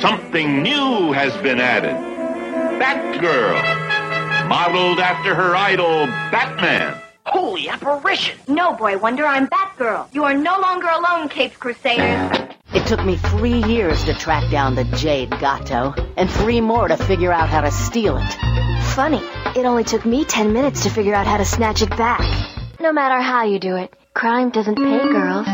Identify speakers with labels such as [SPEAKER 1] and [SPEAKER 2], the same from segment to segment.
[SPEAKER 1] something new has been added. Batgirl, modeled after her idol, Batman.
[SPEAKER 2] Holy apparition! No, Boy Wonder, I'm Batgirl. You are no longer alone, Caped Crusaders.
[SPEAKER 3] It took me three years to track down the Jade Gato, and three more to figure out how to steal it.
[SPEAKER 2] Funny, it only took me ten minutes to figure out how to snatch it back. No matter how you do it, crime doesn't pay girls.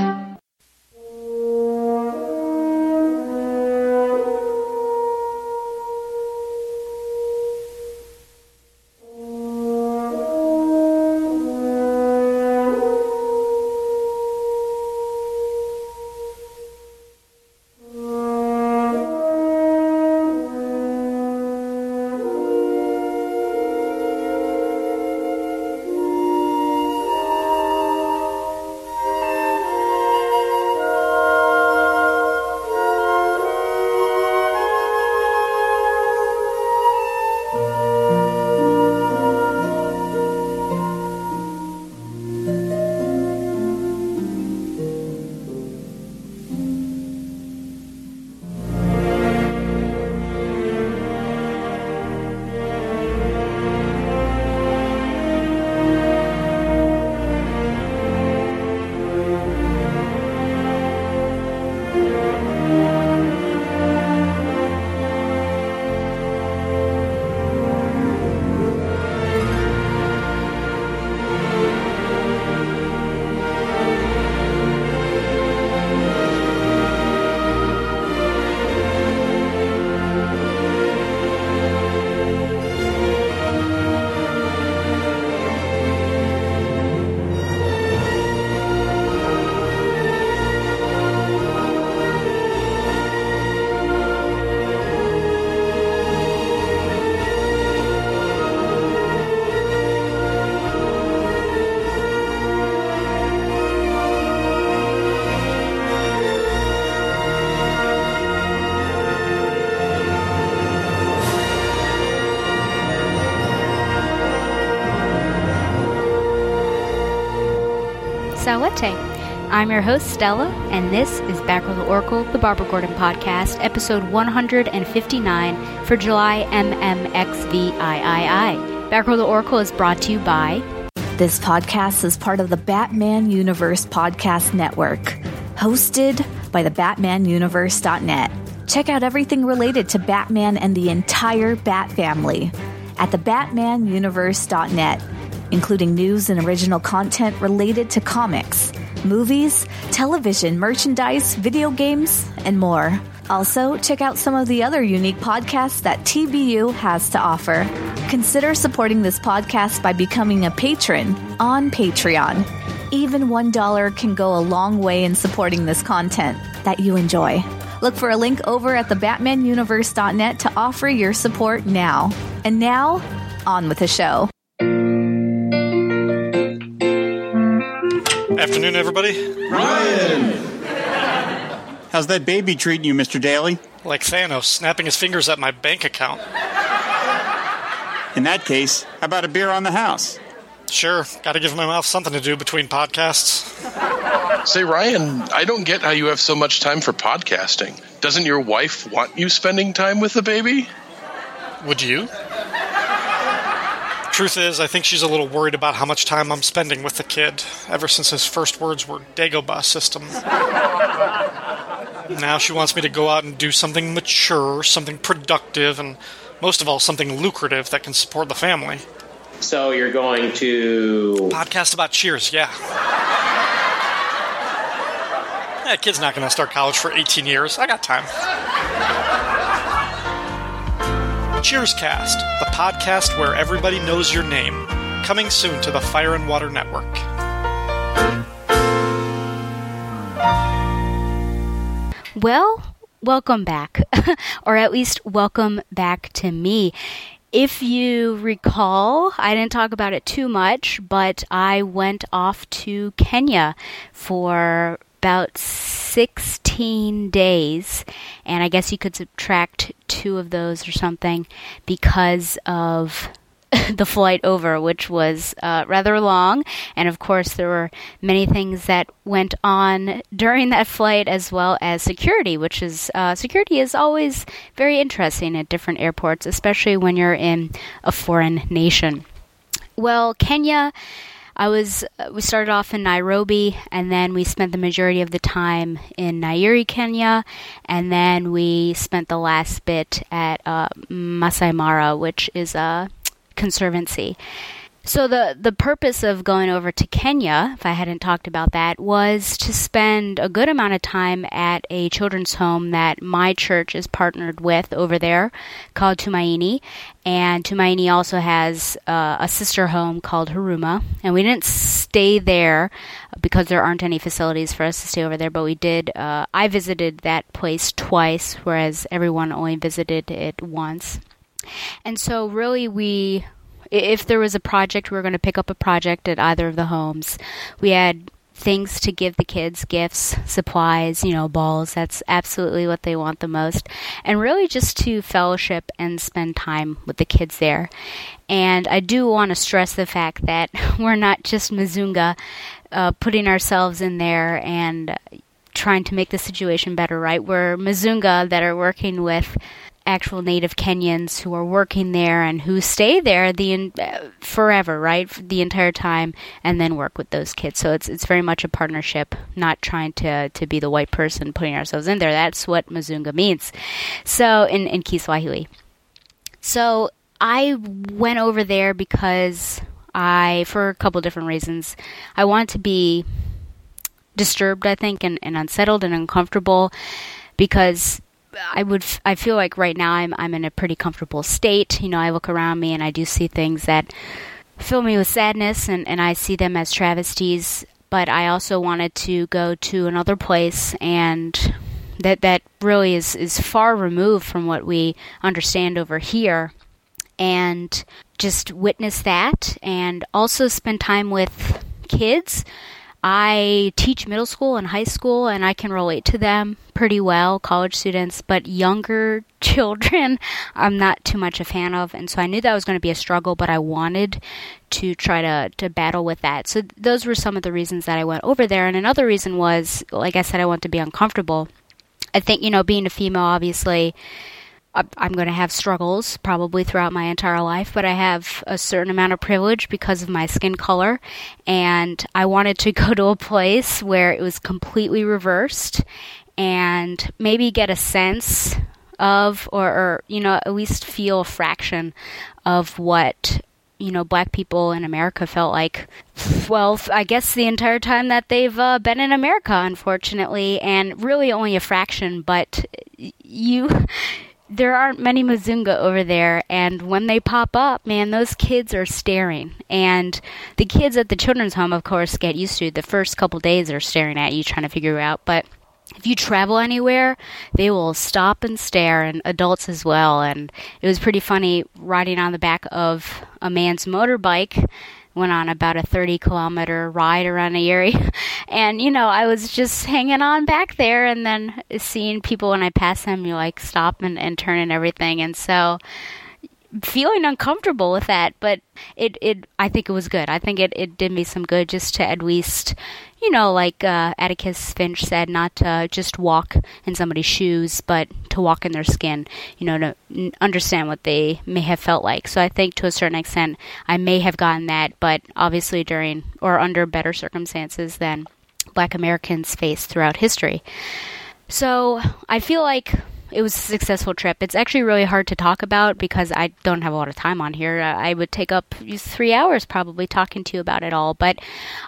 [SPEAKER 4] I'm your host, Stella, and this is Batgirl to Oracle, the Barbara Gordon podcast, episode 159 for July MMXVIII. Batgirl to Oracle is brought to you by.
[SPEAKER 5] This podcast is part of the Batman Universe Podcast Network, hosted by the BatmanUniverse.net. Check out everything related to Batman and the entire Bat family at the BatmanUniverse.net including news and original content related to comics, movies, television, merchandise, video games, and more. Also, check out some of the other unique podcasts that TBU has to offer. Consider supporting this podcast by becoming a patron on Patreon. Even $1 can go a long way in supporting this content that you enjoy. Look for a link over at thebatmanuniverse.net to offer your support now. And now, on with the show.
[SPEAKER 6] Afternoon, everybody.
[SPEAKER 7] Ryan! How's that baby treating you, Mr. Daly?
[SPEAKER 6] Like Thanos, snapping his fingers at my bank account.
[SPEAKER 7] In that case, how about a beer on the house?
[SPEAKER 6] Sure, gotta give my mouth something to do between podcasts.
[SPEAKER 8] Say, Ryan, I don't get how you have so much time for podcasting. Doesn't your wife want you spending time with the baby?
[SPEAKER 6] Would you? Truth is, I think she's a little worried about how much time I'm spending with the kid, ever since his first words were Dagobah system. now she wants me to go out and do something mature, something productive, and most of all, something lucrative that can support the family.
[SPEAKER 9] So you're going to.
[SPEAKER 6] Podcast about Cheers, yeah. That kid's not going to start college for 18 years. I got time. Cheerscast, the podcast where everybody knows your name. Coming soon to the Fire and Water Network.
[SPEAKER 4] Well, welcome back, or at least welcome back to me. If you recall, I didn't talk about it too much, but I went off to Kenya for about 16 days, and I guess you could subtract two of those or something because of the flight over, which was uh, rather long. And of course, there were many things that went on during that flight, as well as security, which is uh, security is always very interesting at different airports, especially when you're in a foreign nation. Well, Kenya. I was we started off in Nairobi and then we spent the majority of the time in Nyeri, Kenya, and then we spent the last bit at uh, Masai Mara, which is a conservancy. So the the purpose of going over to Kenya, if I hadn't talked about that, was to spend a good amount of time at a children's home that my church is partnered with over there, called Tumaini, and Tumaini also has uh, a sister home called Huruma. And we didn't stay there because there aren't any facilities for us to stay over there, but we did. Uh, I visited that place twice, whereas everyone only visited it once. And so, really, we, if there was a project, we were going to pick up a project at either of the homes. We had things to give the kids gifts, supplies, you know, balls. That's absolutely what they want the most. And really just to fellowship and spend time with the kids there. And I do want to stress the fact that we're not just Mizunga uh, putting ourselves in there and trying to make the situation better, right? We're Mizunga that are working with actual native Kenyans who are working there and who stay there the in, uh, forever, right, the entire time, and then work with those kids. So it's it's very much a partnership, not trying to to be the white person putting ourselves in there. That's what Mzunga means. So in in Kiswahili. So I went over there because I, for a couple different reasons, I wanted to be disturbed, I think, and, and unsettled and uncomfortable because I would I feel like right now I'm I'm in a pretty comfortable state. You know, I look around me and I do see things that fill me with sadness and, and I see them as travesties. But I also wanted to go to another place and that that really is, is far removed from what we understand over here and just witness that and also spend time with kids I teach middle school and high school, and I can relate to them pretty well, college students, but younger children, I'm not too much a fan of. And so I knew that was going to be a struggle, but I wanted to try to, to battle with that. So those were some of the reasons that I went over there. And another reason was, like I said, I want to be uncomfortable. I think, you know, being a female, obviously, I'm going to have struggles probably throughout my entire life, but I have a certain amount of privilege because of my skin color. And I wanted to go to a place where it was completely reversed and maybe get a sense of, or, or you know, at least feel a fraction of what you know, black people in America felt like, well, I guess the entire time that they've uh, been in America, unfortunately, and really only a fraction, but you there aren't many Mzunga over there, and when they pop up, man, those kids are staring. And the kids at the children's home, of course, get used to it. The first couple days are staring at you, trying to figure out. But if you travel anywhere, they will stop and stare, and adults as well. And it was pretty funny riding on the back of a man's motorbike went on about a 30 kilometer ride around the area. And, you know, I was just hanging on back there and then seeing people when I pass them, you like stop and, and turn and everything. And so feeling uncomfortable with that, but it, it, I think it was good. I think it, it did me some good just to at least, you know, like uh, Atticus Finch said, not to just walk in somebody's shoes, but to walk in their skin, you know, to understand what they may have felt like. So I think to a certain extent, I may have gotten that, but obviously during or under better circumstances than black Americans face throughout history. So I feel like it was a successful trip. It's actually really hard to talk about because I don't have a lot of time on here. Uh, I would take up three hours probably talking to you about it all, but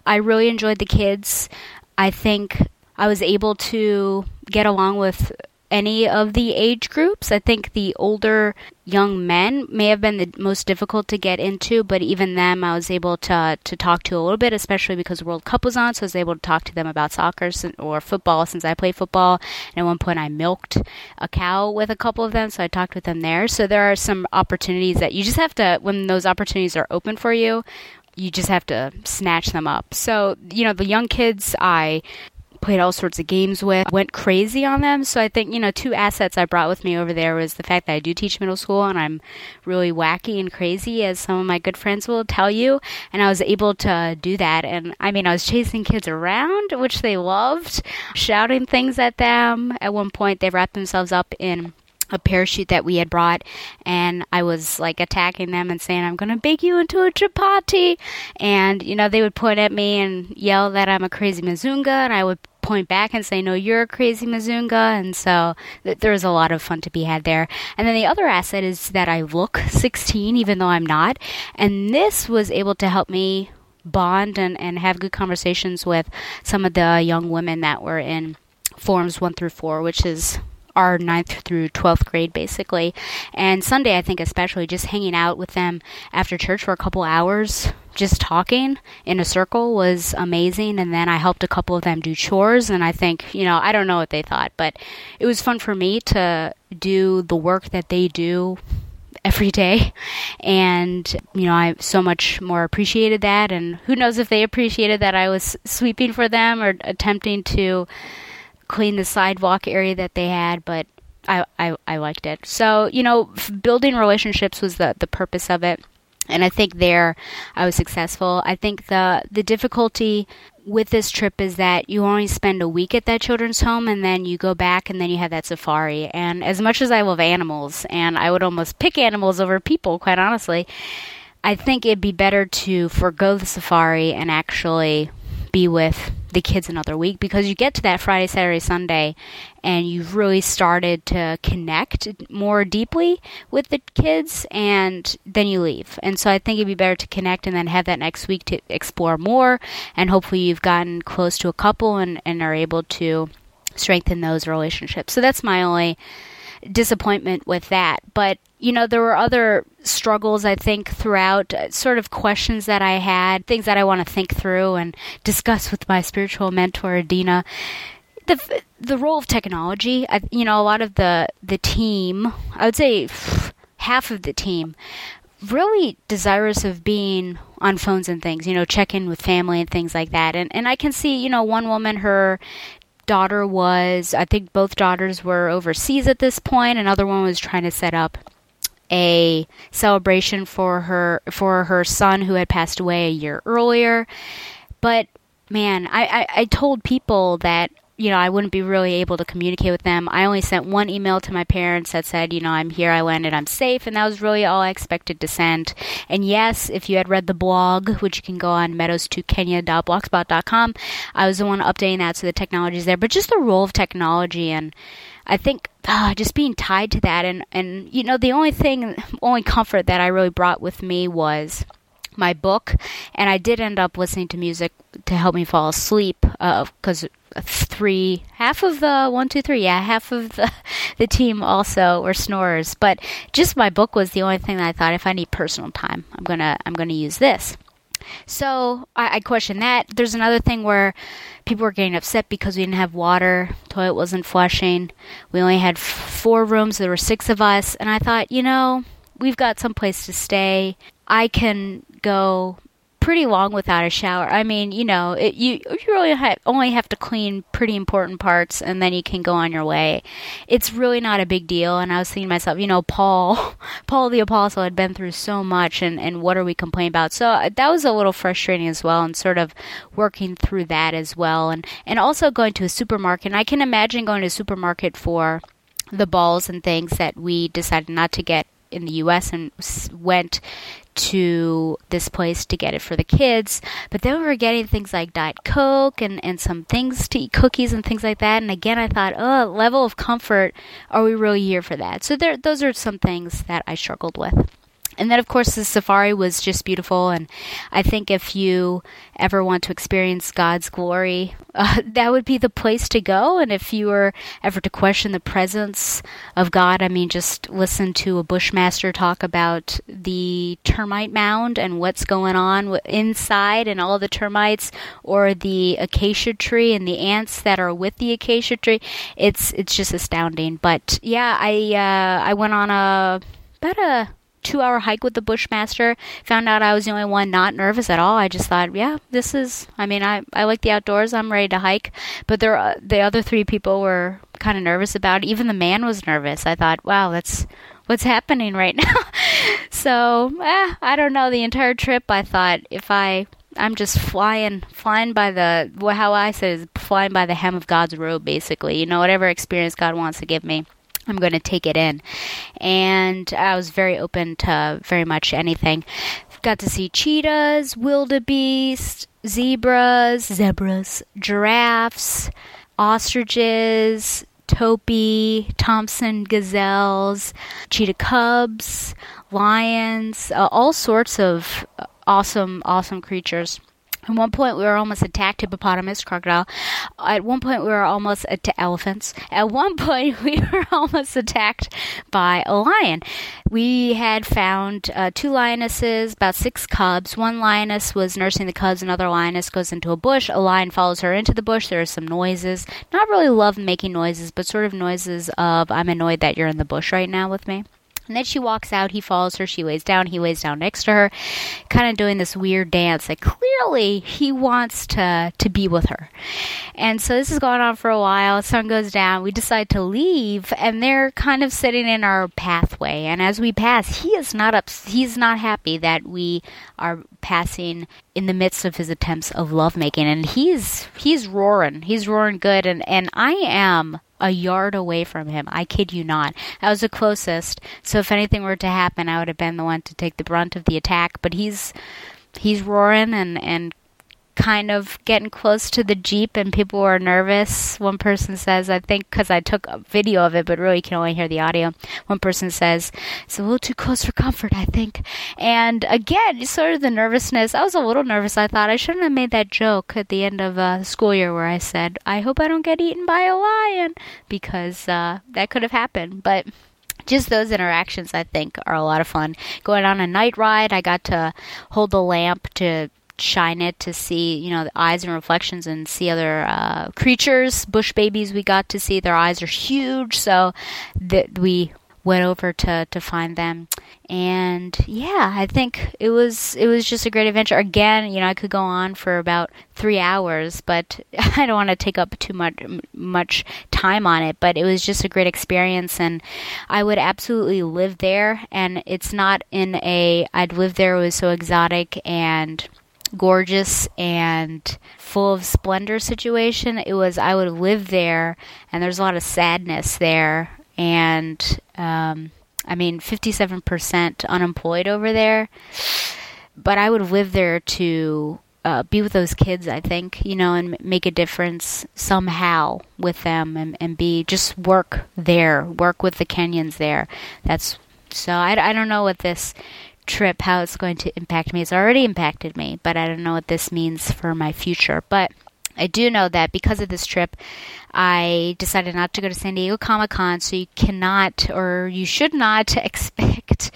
[SPEAKER 4] I really enjoyed the kids. I think I was able to get along with any of the age groups. I think the older young men may have been the most difficult to get into, but even them I was able to to talk to a little bit, especially because World Cup was on, so I was able to talk to them about soccer or football since I play football. And at one point I milked a cow with a couple of them, so I talked with them there. So there are some opportunities that you just have to when those opportunities are open for you, you just have to snatch them up. So, you know, the young kids I played all sorts of games with, went crazy on them. So I think, you know, two assets I brought with me over there was the fact that I do teach middle school and I'm really wacky and crazy, as some of my good friends will tell you. And I was able to do that. And I mean, I was chasing kids around, which they loved, shouting things at them. At one point, they wrapped themselves up in a parachute that we had brought and I was like attacking them and saying I'm going to bake you into a chapati. And you know they would point at me and yell that I'm a crazy mazunga and I would point back and say no you're a crazy mazunga and so th- there was a lot of fun to be had there. And then the other asset is that I look 16 even though I'm not. And this was able to help me bond and, and have good conversations with some of the young women that were in forms 1 through 4 which is our ninth through 12th grade basically. And Sunday, I think especially just hanging out with them after church for a couple hours, just talking in a circle was amazing. And then I helped a couple of them do chores. And I think, you know, I don't know what they thought, but it was fun for me to do the work that they do every day and you know I so much more appreciated that and who knows if they appreciated that I was sweeping for them or attempting to clean the sidewalk area that they had, but I, I, I liked it. So, you know, building relationships was the, the purpose of it. And I think there I was successful. I think the the difficulty with this trip is that you only spend a week at that children's home and then you go back and then you have that safari. And as much as I love animals and I would almost pick animals over people, quite honestly, I think it'd be better to forego the safari and actually be with the kids another week because you get to that Friday, Saturday, Sunday, and you've really started to connect more deeply with the kids, and then you leave. And so I think it'd be better to connect and then have that next week to explore more, and hopefully you've gotten close to a couple and, and are able to strengthen those relationships. So that's my only disappointment with that. But you know, there were other struggles, I think, throughout, uh, sort of questions that I had, things that I want to think through and discuss with my spiritual mentor, Adina. The, the role of technology, I, you know, a lot of the, the team, I would say half of the team, really desirous of being on phones and things, you know, check in with family and things like that. And and I can see, you know, one woman her daughter was I think both daughters were overseas at this point, another one was trying to set up a celebration for her for her son who had passed away a year earlier. But man, I, I, I told people that you know, I wouldn't be really able to communicate with them. I only sent one email to my parents that said, you know, I'm here, I landed, I'm safe, and that was really all I expected to send. And yes, if you had read the blog, which you can go on meadows2kenya.blogspot.com, I was the one updating that, so the technology is there. But just the role of technology and I think uh, just being tied to that, and and you know, the only thing, only comfort that I really brought with me was my book, and I did end up listening to music to help me fall asleep because uh, three half of the one two three yeah half of the the team also were snorers but just my book was the only thing that i thought if i need personal time i'm gonna i'm gonna use this so I, I question that. There's another thing where people were getting upset because we didn't have water, toilet wasn't flushing. We only had f- four rooms. There were six of us, and I thought, you know, we've got some place to stay. I can go pretty long without a shower. I mean, you know, it, you you really only have to clean pretty important parts, and then you can go on your way. It's really not a big deal. And I was thinking to myself, you know, Paul, Paul the apostle had been through so much, and and what are we complaining about? So uh, that was a little frustrating as well, and sort of working through that as well, and and also going to a supermarket. And I can imagine going to a supermarket for the balls and things that we decided not to get in the US and went to this place to get it for the kids. But then we were getting things like Diet Coke and, and some things to eat, cookies and things like that. And again, I thought, oh, level of comfort, are we really here for that? So there, those are some things that I struggled with. And then, of course, the safari was just beautiful. And I think if you ever want to experience God's glory, uh, that would be the place to go. And if you were ever to question the presence of God, I mean, just listen to a Bushmaster talk about the termite mound and what's going on inside and all the termites, or the acacia tree and the ants that are with the acacia tree. It's it's just astounding. But yeah, I uh, I went on a about a two hour hike with the Bushmaster. Found out I was the only one not nervous at all. I just thought, yeah, this is. I mean, I I like the outdoors. I'm ready to hike. But there, uh, the other three people were kind of nervous about it. Even the man was nervous. I thought, wow, that's what's happening right now. so, eh, I don't know. The entire trip, I thought if I I'm just flying, flying by the how I say is flying by the hem of God's robe, basically. You know, whatever experience God wants to give me. I'm going to take it in. And I was very open to very much anything. Got to see cheetahs, wildebeest, zebras, zebras, giraffes, ostriches, topi, Thompson gazelles, cheetah cubs, lions, uh, all sorts of awesome, awesome creatures. At one point, we were almost attacked hippopotamus, crocodile. At one point, we were almost at elephants. At one point, we were almost attacked by a lion. We had found uh, two lionesses, about six cubs. One lioness was nursing the cubs. Another lioness goes into a bush. A lion follows her into the bush. There are some noises. Not really love making noises, but sort of noises of I'm annoyed that you're in the bush right now with me. And then she walks out, he follows her, she lays down, he lays down next to her, kind of doing this weird dance that clearly he wants to to be with her. And so this is going on for a while, sun goes down, we decide to leave, and they're kind of sitting in our pathway. And as we pass, he is not up he's not happy that we are passing in the midst of his attempts of lovemaking and he's he's roaring. He's roaring good and, and I am a yard away from him. I kid you not. I was the closest, so if anything were to happen, I would have been the one to take the brunt of the attack. But he's he's roaring and and kind of getting close to the jeep and people were nervous. One person says i think because i took a video of it but really you can only hear the audio. One person says it's a little too close for comfort i think. And again sort of the nervousness. I was a little nervous. I thought i shouldn't have made that joke at the end of uh, school year where i said i hope i don't get eaten by a lion because uh, that could have happened. But just those interactions I think are a lot of fun. Going on a night ride, I got to hold the lamp to shine it to see, you know, the eyes and reflections and see other uh, creatures. Bush babies, we got to see. Their eyes are huge, so that we went over to to find them and yeah i think it was it was just a great adventure again you know i could go on for about three hours but i don't want to take up too much much time on it but it was just a great experience and i would absolutely live there and it's not in a i'd live there it was so exotic and gorgeous and full of splendor situation. It was I would live there, and there's a lot of sadness there, and um, I mean, 57% unemployed over there. But I would live there to uh, be with those kids, I think, you know, and make a difference somehow with them and, and be just work there, work with the Kenyans there. That's so I, I don't know what this trip, how it's going to impact me. It's already impacted me, but I don't know what this means for my future. But I do know that because of this trip, I decided not to go to San Diego Comic Con, so you cannot or you should not expect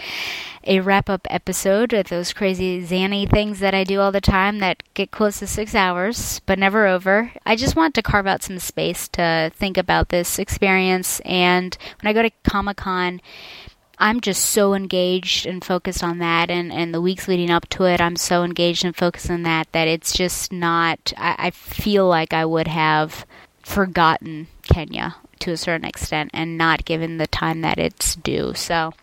[SPEAKER 4] a wrap up episode of those crazy zany things that I do all the time that get close to six hours, but never over. I just want to carve out some space to think about this experience, and when I go to Comic Con, I'm just so engaged and focused on that, and, and the weeks leading up to it, I'm so engaged and focused on that that it's just not. I, I feel like I would have forgotten Kenya to a certain extent and not given the time that it's due. So.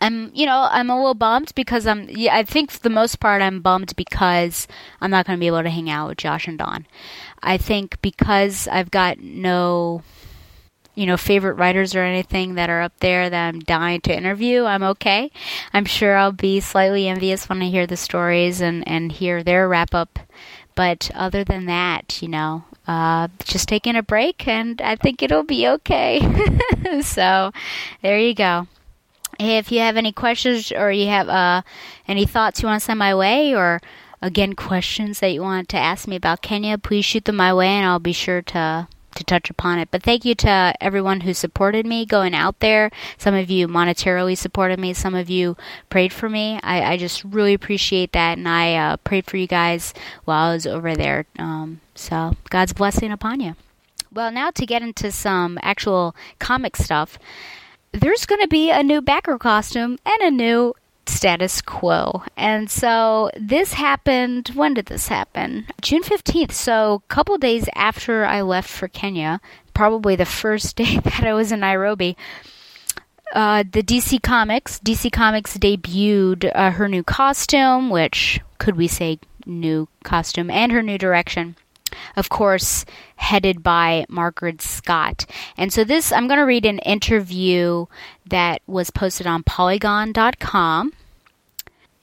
[SPEAKER 4] I'm, you know, I'm a little bummed because I'm. Yeah, I think for the most part, I'm bummed because I'm not going to be able to hang out with Josh and Don. I think because I've got no you know, favorite writers or anything that are up there that I'm dying to interview, I'm okay. I'm sure I'll be slightly envious when I hear the stories and, and hear their wrap up. But other than that, you know, uh, just taking a break and I think it'll be okay. so there you go. If you have any questions or you have uh, any thoughts you want to send my way, or again questions that you want to ask me about Kenya, please shoot them my way, and I'll be sure to to touch upon it. But thank you to everyone who supported me going out there. Some of you monetarily supported me. Some of you prayed for me. I, I just really appreciate that, and I uh, prayed for you guys while I was over there. Um, so God's blessing upon you. Well, now to get into some actual comic stuff there's going to be a new Batgirl costume and a new status quo. And so this happened. When did this happen? June 15th. So a couple days after I left for Kenya, probably the first day that I was in Nairobi. Uh, the DC Comics, DC Comics debuted uh, her new costume, which could we say new costume, and her new direction of course, headed by Mairghread Scott. And so, this, I'm going to read an interview that was posted on Polygon.com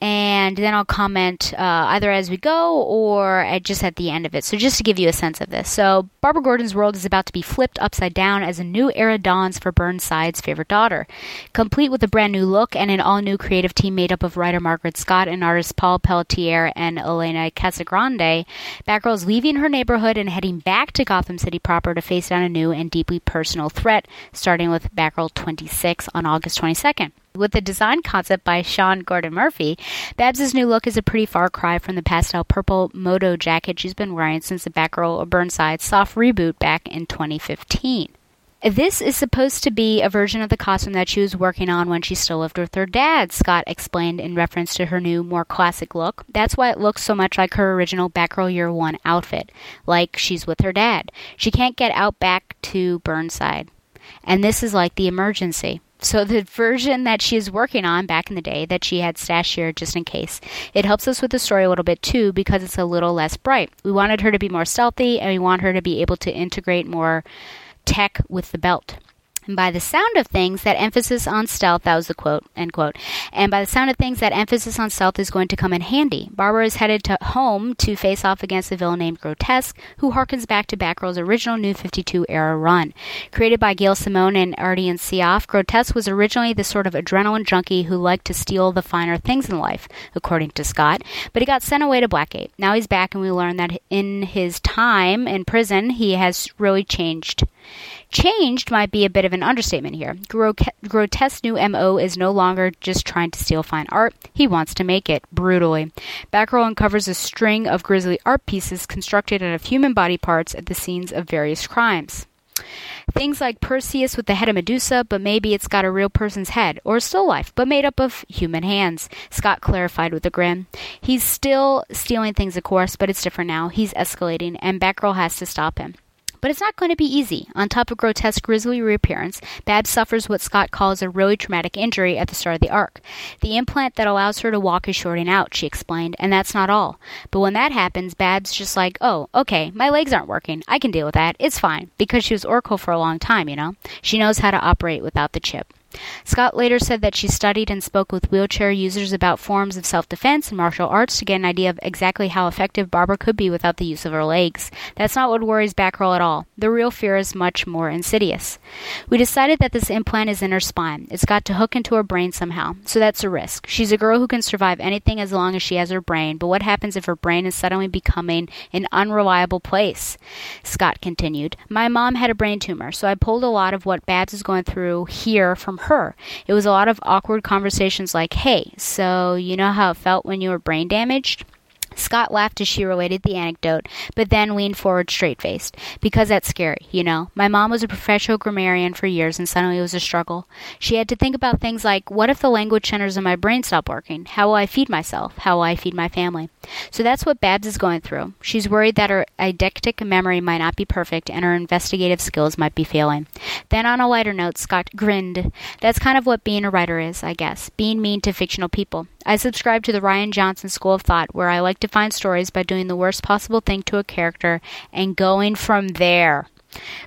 [SPEAKER 4] and then I'll comment uh, either as we go or at just at the end of it. So, just to give you a sense of this. So, Barbara Gordon's world is about to be flipped upside down as a new era dawns for Burnside's favorite daughter. Complete with a brand new look and an all new creative team made up of writer Mairghread Scott and artists Paul Pelletier and Elena Casagrande, Batgirl is leaving her neighborhood and heading back to Gotham City proper to face down a new and deeply personal threat, starting with Batgirl 26 on August 22nd. With the design concept by Sean Gordon Murphy, Babs' new look is a pretty far cry from the pastel purple moto jacket she's been wearing since the Batgirl of Burnside soft reboot back in 2015. This is supposed to be a version of the costume that she was working on when she still lived with her dad, Scott explained in reference to her new, more classic look. That's why it looks so much like her original Batgirl Year One outfit, like she's with her dad. She can't get out back to Burnside. And this is like the emergency. So the version that she is working on back in the day that she had stashed here just in case. It helps us with the story a little bit too because it's a little less bright. We wanted her to be more stealthy and we want her to be able to integrate more tech with the belt. And by the sound of things, that emphasis on stealth, that was the quote, end quote. And by the sound of things, that emphasis on stealth is going to come in handy. Barbara is headed to home to face off against a villain named Grotesque, who harkens back to Batgirl's original New 52 era run. Created by Gail Simone and Ardian Syaf, Grotesque was originally the sort of adrenaline junkie who liked to steal the finer things in life, according to Scott, but he got sent away to Blackgate. Now he's back, and we learn that in his time in prison, he has really changed. Changed might be a bit of an understatement here. Grotesque's new MO is no longer just trying to steal fine art, he wants to make it, brutally. Batgirl uncovers a string of grisly art pieces constructed out of human body parts at the scenes of various crimes. Things like Perseus with the head of Medusa, but maybe it's got a real person's head, or still life, but made up of human hands. Scott clarified with a grin. He's still stealing things, of course, but it's different now. He's escalating, and Batgirl has to stop him. But it's not going to be easy. On top of grotesque grisly reappearance, Babs suffers what Scott calls a really traumatic injury at the start of the arc. The implant that allows her to walk is shorting out, she explained, and that's not all. But when that happens, Babs just like, oh, okay, my legs aren't working. I can deal with that. It's fine. Because she was Oracle for a long time, you know? She knows how to operate without the chip. Scott later said that she studied and spoke with wheelchair users about forms of self defense and martial arts to get an idea of exactly how effective Barbara could be without the use of her legs. That's not what worries Batgirl at all. The real fear is much more insidious. We decided that this implant is in her spine. It's got to hook into her brain somehow, so that's a risk. She's a girl who can survive anything as long as she has her brain, but what happens if her brain is suddenly becoming an unreliable place? Scott continued. My mom had a brain tumor, so I pulled a lot of what Babs is going through here from her. It was a lot of awkward conversations like, hey, so you know how it felt when you were brain damaged? Scott laughed as she related the anecdote, but then leaned forward straight faced. Because that's scary, you know. My mom was a professional grammarian for years, and suddenly it was a struggle. She had to think about things like what if the language centers in my brain stop working? How will I feed myself? How will I feed my family? So that's what Babs is going through. She's worried that her eidetic memory might not be perfect and her investigative skills might be failing. Then, on a lighter note, Scott grinned. That's kind of what being a writer is, I guess. Being mean to fictional people. I subscribe to the Rian Johnson school of thought, where I like to find stories by doing the worst possible thing to a character and going from there.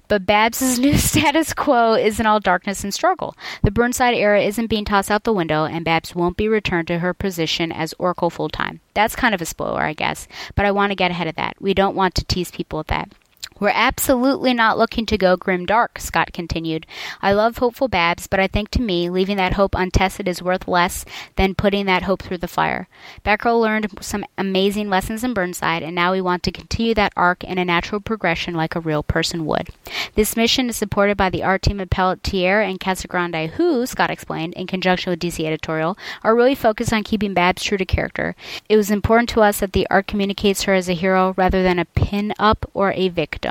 [SPEAKER 4] But Babs's new status quo isn't all darkness and struggle. The Burnside era isn't being tossed out the window, and Babs won't be returned to her position as Oracle full time. That's kind of a spoiler, I guess, but I want to get ahead of that. We don't want to tease people with that. We're absolutely not looking to go grim dark, Scott continued. I love hopeful Babs, but I think to me, leaving that hope untested is worth less than putting that hope through the fire. Batgirl learned some amazing lessons in Burnside, and now we want to continue that arc in a natural progression like a real person would. This mission is supported by the art team of Pelletier and Casagrande, who, Scott explained, in conjunction with DC Editorial, are really focused on keeping Babs true to character. It was important to us that the art communicates her as a hero rather than a pin up or a victim.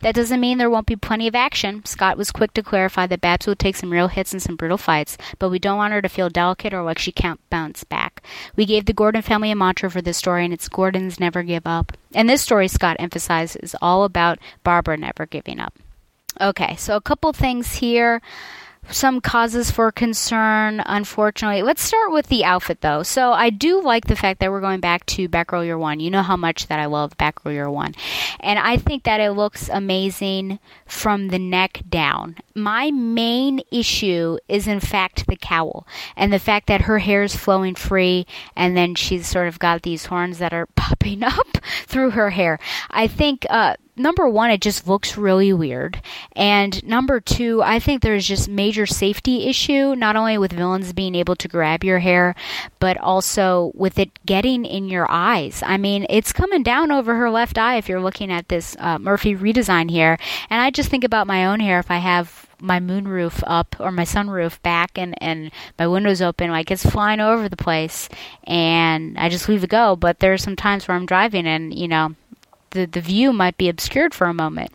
[SPEAKER 4] That doesn't mean there won't be plenty of action. Scott was quick to clarify that Babs will take some real hits and some brutal fights, but we don't want her to feel delicate or like she can't bounce back. We gave the Gordon family a mantra for this story, and it's Gordons never give up. And this story, Scott emphasized, is all about Barbara never giving up. Okay, so a couple things here some causes for concern, unfortunately. Let's start with the outfit, though. So I do like the fact that we're going back to Batgirl Year One. You know how much that I love Batgirl Year One, and I think that it looks amazing from the neck down. My main issue is, in fact, the cowl and the fact that her hair is flowing free, and then she's sort of got these horns that are popping up through her hair. I think. Uh, number one, it just looks really weird. And number two, I think there's just major safety issue, not only with villains being able to grab your hair, but also with it getting in your eyes. I mean, it's coming down over her left eye if you're looking at this uh, Murphy redesign here. And I just think about my own hair if I have my moonroof up or my sunroof back and, and my windows open, like it's flying over the place and I just leave it go. But there are some times where I'm driving and, you know, the, the view might be obscured for a moment.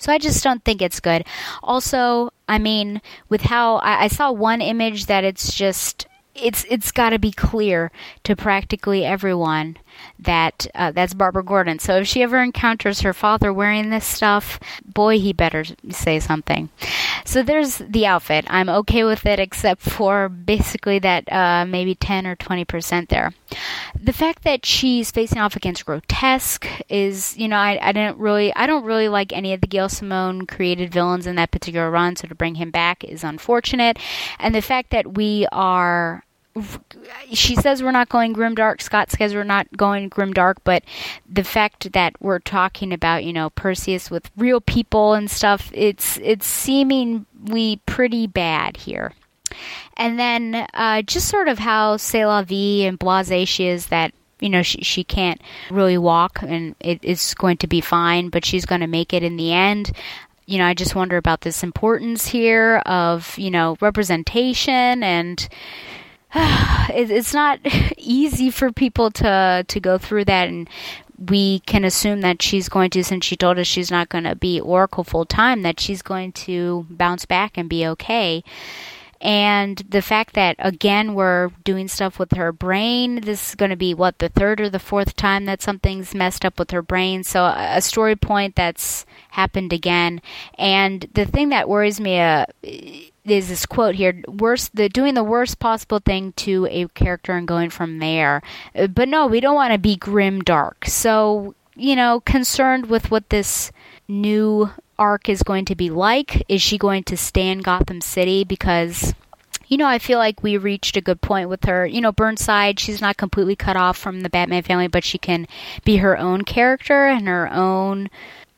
[SPEAKER 4] So I just don't think it's good. Also, I mean, with how I, I saw one image that it's just it's it's got to be clear to practically everyone that uh, that's Barbara Gordon. So if she ever encounters her father wearing this stuff, boy, he better say something. So there's the outfit. I'm okay with it, except for basically that uh, maybe 10 or 20 percent there. The fact that she's facing off against grotesque is, you know, I, I didn't really, I don't really like any of the Gail Simone created villains in that particular run. So to bring him back is unfortunate, and the fact that we are she says we're not going grim dark. Scott says we're not going grim dark, but the fact that we're talking about, you know, Perseus with real people and stuff, it's it's seemingly pretty bad here. And then uh, just sort of how C'est la vie and blase she is that you know she she can't really walk and it is going to be fine, but she's going to make it in the end you know, I just wonder about this importance here of, you know, representation and it's not easy for people to to go through that and we can assume that she's going to since she told us she's not going to be oracle full time that she's going to bounce back and be okay. And the fact that again we're doing stuff with her brain this is going to be what the third or the fourth time that something's messed up with her brain. So a story point that's happened again. And the thing that worries me uh, there's this quote here worst the doing the worst possible thing to a character and going from there. Uh, but no we don't want to be grim dark. So you know concerned with what this new arc is going to be like is she going to stay in gotham city? Because you know, I feel like we reached a good point with her. You know, Burnside, she's not completely cut off from the Batman family, but she can be her own character and her own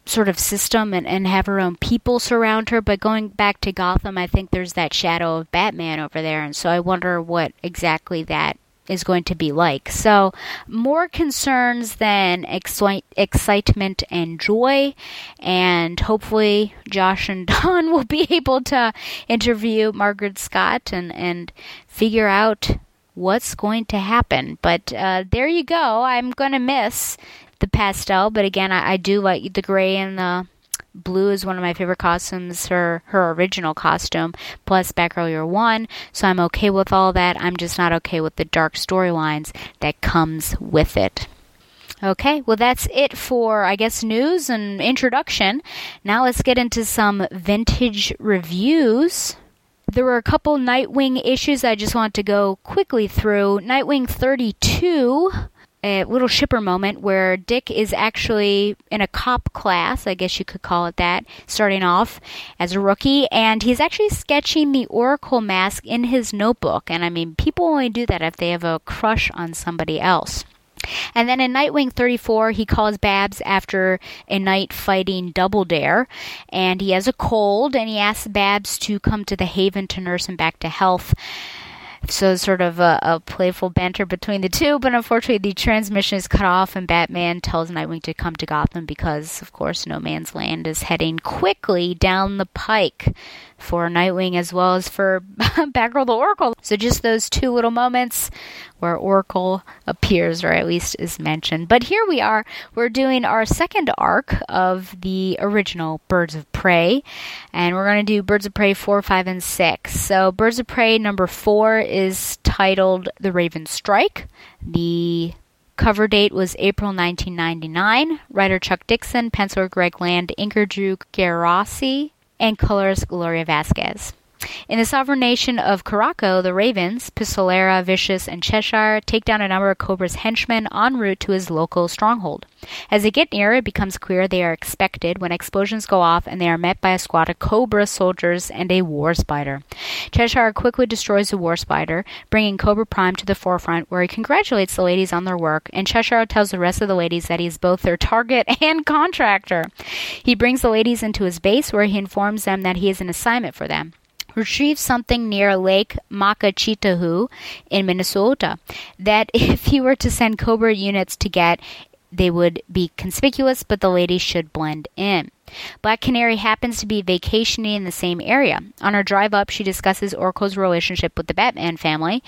[SPEAKER 4] sort of system and, and have her own people surround her. But going back to Gotham, I think there's that shadow of Batman over there. And so I wonder what exactly that is going to be like. So, more concerns than excite- excitement and joy. And hopefully, Josh and Don will be able to interview Mairghread Scott and, and figure out what's going to happen. But uh, there you go. I'm going to miss the pastel, but again, I, I do like the gray and the blue is one of my favorite costumes, her her original costume, plus Batgirl Year One. So I'm okay with all that. I'm just not okay with the dark storylines that comes with it. Okay, well that's it for I guess news and introduction. Now let's get into some vintage reviews. There were a couple Nightwing issues I just want to go quickly through. Nightwing 32 a little shipper moment where Dick is actually in a cop class, I guess you could call it that, starting off as a rookie, and he's actually sketching the Oracle mask in his notebook. And I mean, people only do that if they have a crush on somebody else. And then in Nightwing 34, he calls Babs after a night fighting Double Dare, and he has a cold, and he asks Babs to come to the Haven to nurse him back to health. So sort of a, a, playful banter between the two, but unfortunately the transmission is cut off, and Batman tells Nightwing to come to Gotham because, of course, No Man's Land is heading quickly down the pike for Nightwing as well as for Batgirl the Oracle. So just those two little moments where Oracle appears, or at least is mentioned. But here we are. We're doing our second arc of the original Birds of Prey, and we're going to do Birds of Prey 4, 5, and 6. So Birds of Prey number 4 is titled The Raven Strike. The Cover date was April 1999. Writer Chuck Dixon, penciler Greg Land, inker Drew Geraci, and colorist Gloria Vasquez. In the sovereign nation of Caraco, the Ravens, Pistolera, Vicious, and Cheshire take down a number of Cobra's henchmen en route to his local stronghold. As they get near, it becomes clear they are expected when explosions go off and they are met by a squad of Cobra soldiers and a war spider. Cheshire quickly destroys the war spider, bringing Cobra Prime to the forefront where he congratulates the ladies on their work, and Cheshire tells the rest of the ladies that he is both their target and contractor. He brings the ladies into his base where he informs them that he has an assignment for them retrieved something near Lake Makachitahu in Minnesota that if he were to send Cobra units to get, they would be conspicuous, but the ladies should blend in. Black Canary happens to be vacationing in the same area. On her drive up, she discusses Oracle's relationship with the Batman family,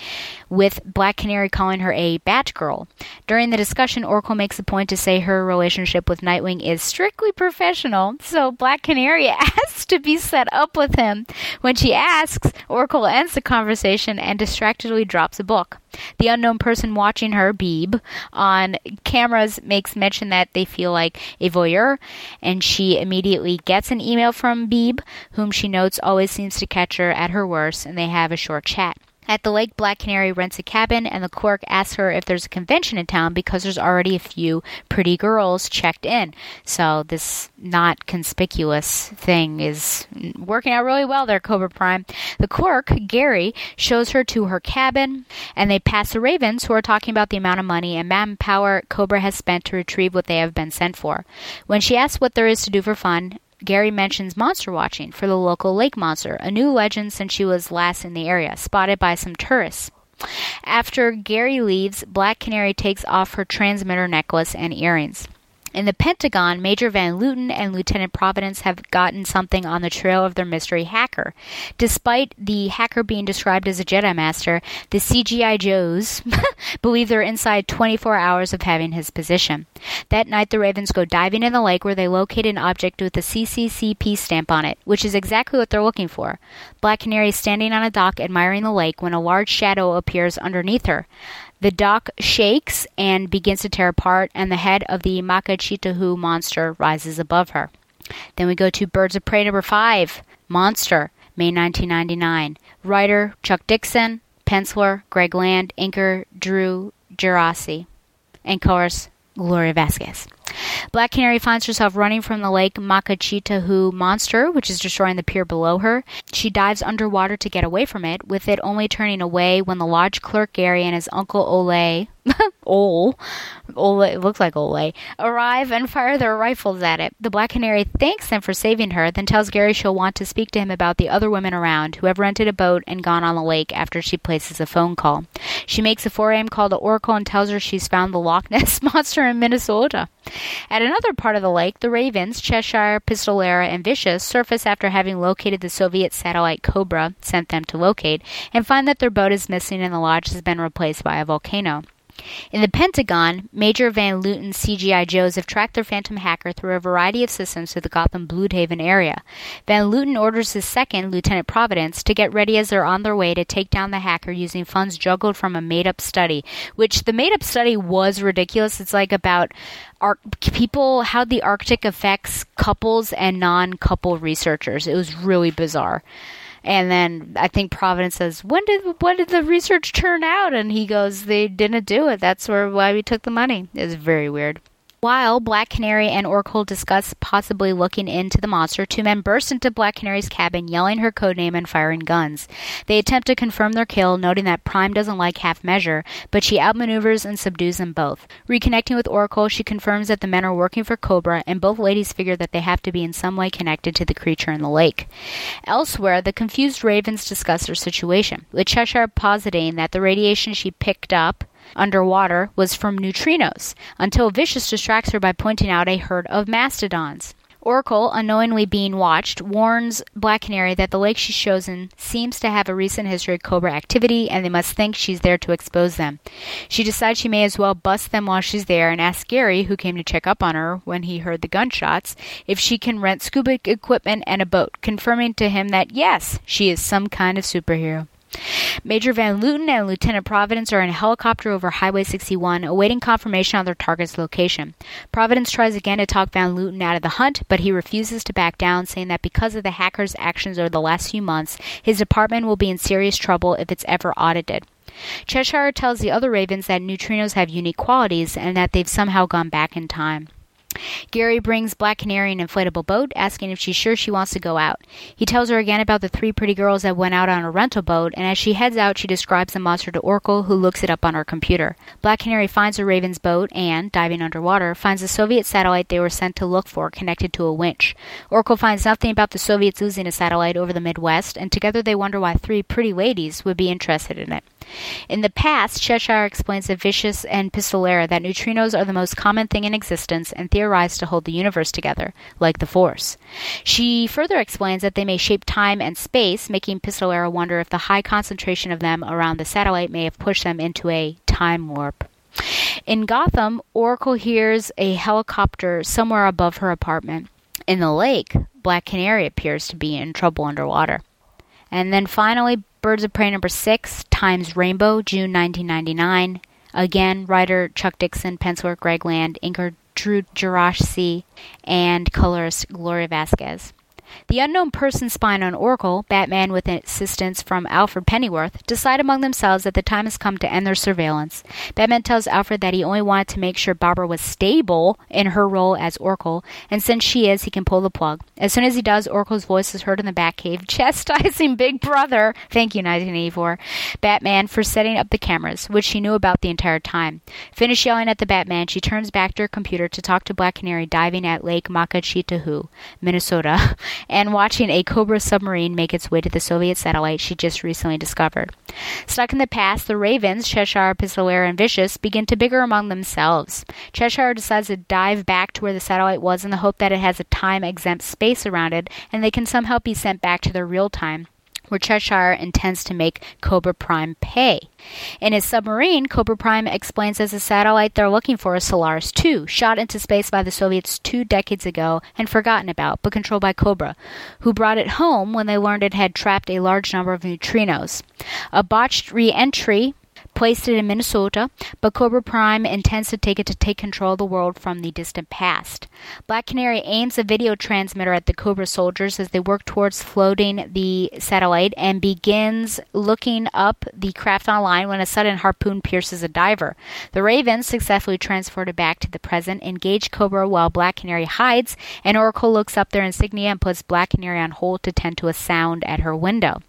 [SPEAKER 4] with Black Canary calling her a Batgirl. During the discussion, Oracle makes a point to say her relationship with Nightwing is strictly professional, so Black Canary asks to be set up with him. When she asks, Oracle ends the conversation and distractedly drops a book. The unknown person watching her, Beeb, on cameras makes mention that they feel like a voyeur, and she immediately gets an email from Beeb, whom she notes always seems to catch her at her worst, and they have a short chat. At the lake, Black Canary rents a cabin, and the clerk asks her if there's a convention in town because there's already a few pretty girls checked in. So this not conspicuous thing is working out really well there, Cobra Prime. The clerk, Gary, shows her to her cabin, and they pass the Ravens, who are talking about the amount of money and manpower Cobra has spent to retrieve what they have been sent for. When she asks what there is to do for fun, Gary mentions monster watching for the local lake monster, a new legend since she was last in the area, spotted by some tourists. After Gary leaves, Black Canary takes off her transmitter necklace and earrings. In the Pentagon, Major Van Luten and Lieutenant Providence have gotten something on the trail of their mystery hacker. Despite the hacker being described as a Jedi Master, the CGI Joes believe they're inside 24 hours of having his position. That night, the Ravens go diving in the lake where they locate an object with a CCCP stamp on it, which is exactly what they're looking for. Black Canary is standing on a dock admiring the lake when a large shadow appears underneath her. The dock shakes and begins to tear apart, and the head of the Makachitahu monster rises above her. Then we go to Birds of Prey number 5, Monster, May 1999. Writer Chuck Dixon, penciler Greg Land, inker Drew Geraci, and colors Gloria Vasquez. Black Canary finds herself running from the lake Makachitahu monster, which is destroying the pier below her. She dives underwater to get away from it, with it only turning away when the lodge clerk Gary and his uncle Ole Ole, Ole, it looks like Ole, arrive and fire their rifles at it. The Black Canary thanks them for saving her, then tells Gary she'll want to speak to him about the other women around who have rented a boat and gone on the lake after she places a phone call. She makes a 4 a.m. call to Oracle and tells her she's found the Loch Ness Monster in Minnesota. At another part of the lake, the Ravens, Cheshire, Pistolera, and Vicious surface after having located the Soviet satellite Cobra sent them to locate and find that their boat is missing and the lodge has been replaced by a volcano. In the Pentagon, Major Van Luten's CGI Joes have tracked their Phantom hacker through a variety of systems to the Gotham Blüdhaven area. Van Luten orders his second, Lieutenant Providence, to get ready as they're on their way to take down the hacker using funds juggled from a made up study, which the made up study was ridiculous. It's like about Ar- people, how the Arctic affects couples and non couple researchers. It was really bizarre. And then I think Providence says, "When did when did the research turn out?" And he goes, "They didn't do it. That's where why we took the money." It's very weird. While Black Canary and Oracle discuss possibly looking into the monster, two men burst into Black Canary's cabin, yelling her codename and firing guns. They attempt to confirm their kill, noting that Prime doesn't like half measure, but she outmaneuvers and subdues them both. Reconnecting with Oracle, she confirms that the men are working for Cobra, and both ladies figure that they have to be in some way connected to the creature in the lake. Elsewhere, the confused ravens discuss their situation, with Cheshire positing that the radiation she picked up underwater was from neutrinos, until Vicious distracts her by pointing out a herd of mastodons. Oracle, unknowingly being watched, warns Black Canary that the lake she's chosen seems to have a recent history of Cobra activity and they must think she's there to expose them. She decides she may as well bust them while she's there and asks Gary, who came to check up on her when he heard the gunshots, if she can rent scuba equipment and a boat, confirming to him that yes, she is some kind of superhero. Major Van Luten and Lieutenant Providence are in a helicopter over Highway 61, awaiting confirmation on their target's location. Providence tries again to talk Van Luten out of the hunt, but he refuses to back down, saying that because of the hackers' actions over the last few months, his department will be in serious trouble if it's ever audited. Cheshire tells the other Ravens that neutrinos have unique qualities and that they've somehow gone back in time. Gary brings Black Canary an inflatable boat, asking if she's sure she wants to go out. He tells her again about the three pretty girls that went out on a rental boat, and as she heads out, she describes the monster to Oracle, who looks it up on her computer. Black Canary finds the Raven's boat and, diving underwater, finds the Soviet satellite they were sent to look for connected to a winch. Oracle finds nothing about the Soviets losing a satellite over the Midwest, and together they wonder why three pretty ladies would be interested in it. In the past, Cheshire explains to Vicious and Pistolera that neutrinos are the most common thing in existence and theorized to hold the universe together, like the Force. She further explains that they may shape time and space, making Pistolera wonder if the high concentration of them around the satellite may have pushed them into a time warp. In Gotham, Oracle hears a helicopter somewhere above her apartment. In the lake, Black Canary appears to be in trouble underwater. And then finally, Birds of Prey number 6 times Rainbow, June 1999. Again, writer Chuck Dixon, penciler Greg Land, inker Drew Geraci, and colorist Gloria Vasquez. The unknown person spying on Oracle, Batman with assistance from Alfred Pennyworth, decide among themselves that the time has come to end their surveillance. Batman tells Alfred that he only wanted to make sure Barbara was stable in her role as Oracle, and since she is, he can pull the plug. As soon as he does, Oracle's voice is heard in the Batcave, chastising Big Brother, thank you 1984, Batman for setting up the cameras, which she knew about the entire time. Finished yelling at the Batman, she turns back to her computer to talk to Black Canary diving at Lake Makachitahu, Minnesota, and watching a Cobra submarine make its way to the Soviet satellite she just recently discovered. Stuck in the past, the Ravens, Cheshire, Pistolera, and Vicious, begin to bigger among themselves. Cheshire decides to dive back to where the satellite was in the hope that it has a time exempt space around it and they can somehow be sent back to their real time where Cheshire intends to make Cobra Prime pay. In his submarine, Cobra Prime explains as the satellite they're looking for is Solaris 2, shot into space by the Soviets two decades ago and forgotten about, but controlled by Cobra, who brought it home when they learned it had trapped a large number of neutrinos. A botched re entry placed it in Minnesota, but Cobra Prime intends to take it to take control of the world from the distant past. Black Canary aims a video transmitter at the Cobra soldiers as they work towards floating the satellite and begins looking up the craft online when a sudden harpoon pierces a diver. The Ravens, successfully transported back to the present, engage Cobra while Black Canary hides, and Oracle looks up their insignia and puts Black Canary on hold to tend to a sound at her window.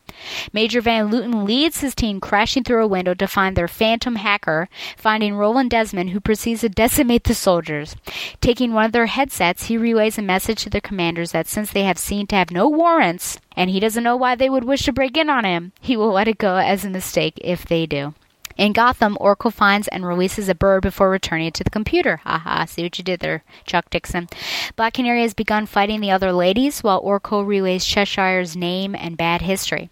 [SPEAKER 4] Major Van Luten leads his team crashing through a window to find their phantom hacker, finding Roland Desmond, who proceeds to decimate the soldiers. Taking one of their headsets, he relays a message to their commanders that since they have seen to have no warrants, and he doesn't know why they would wish to break in on him, he will let it go as a mistake if they do. In Gotham, Oracle finds and releases a bird before returning it to the computer. Haha, see what you did there, Chuck Dixon. Black Canary has begun fighting the other ladies, while Oracle relays Cheshire's name and bad history.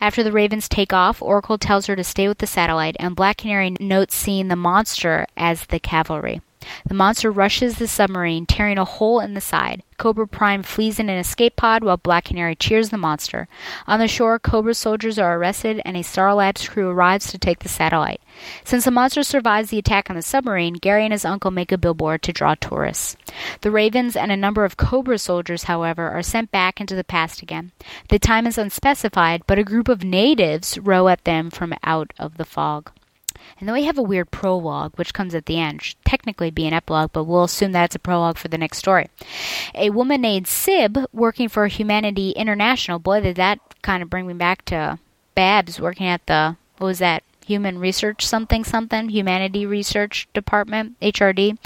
[SPEAKER 4] After the Ravens take off, Oracle tells her to stay with the satellite, and Black Canary notes seeing the monster as the cavalry. The monster rushes the submarine, tearing a hole in the side. Cobra Prime flees in an escape pod while Black Canary cheers the monster. On the shore, Cobra soldiers are arrested and a Star Labs crew arrives to take the satellite. Since the monster survives the attack on the submarine, Gary and his uncle make a billboard to draw tourists. The Ravens and a number of Cobra soldiers, however, are sent back into the past again. The time is unspecified, but a group of natives row at them from out of the fog. And then we have a weird prologue, which comes at the end. Should technically be an epilogue, but we'll assume that's a prologue for the next story. A woman named Sib, working for Humanity International. Boy, did that kind of bring me back to Babs working at the, what was that? Human Research something something, Humanity Research Department, HRD.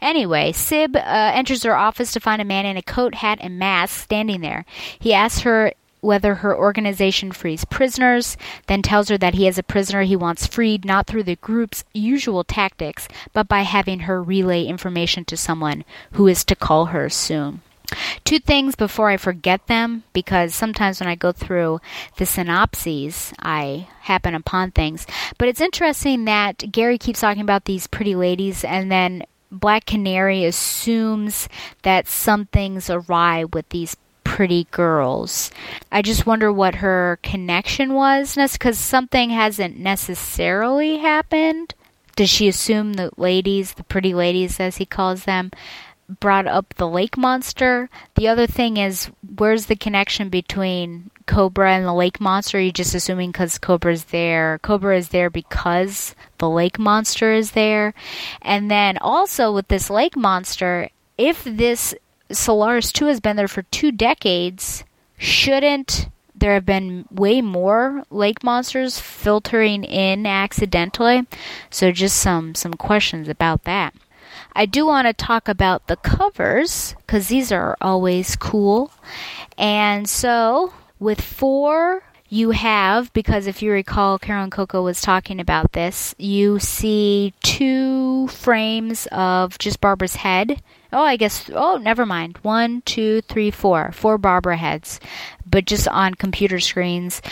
[SPEAKER 4] Anyway, Sib uh, enters her office to find a man in a coat, hat, and mask standing there. He asks her whether her organization frees prisoners, then tells her that he is a prisoner he wants freed not through the group's usual tactics, but by having her relay information to someone who is to call her soon. Two things before I forget them, because sometimes when I go through the synopses, I happen upon things. But it's interesting that Gary keeps talking about these pretty ladies, and then Black Canary assumes that something's awry with these pretty girls. I just wonder what her connection was, because something hasn't necessarily happened. Does she assume the ladies, the pretty ladies as he calls them, brought up the lake monster? The other thing is, where's the connection between Cobra and the lake monster? Are you just assuming because Cobra's there? Cobra is there because the lake monster is there? And then also with this lake monster, if this Solaris 2 has been there for two decades, shouldn't there have been way more lake monsters filtering in accidentally? So just some some questions about that. I do want to talk about the covers because these are always cool. And so with four you have, because if you recall, Carolyn Cocca was talking about this, you see two frames of just Barbara's head. Oh, I guess, oh, never mind. One, two, three, four. Four Barbara heads but just on computer screens.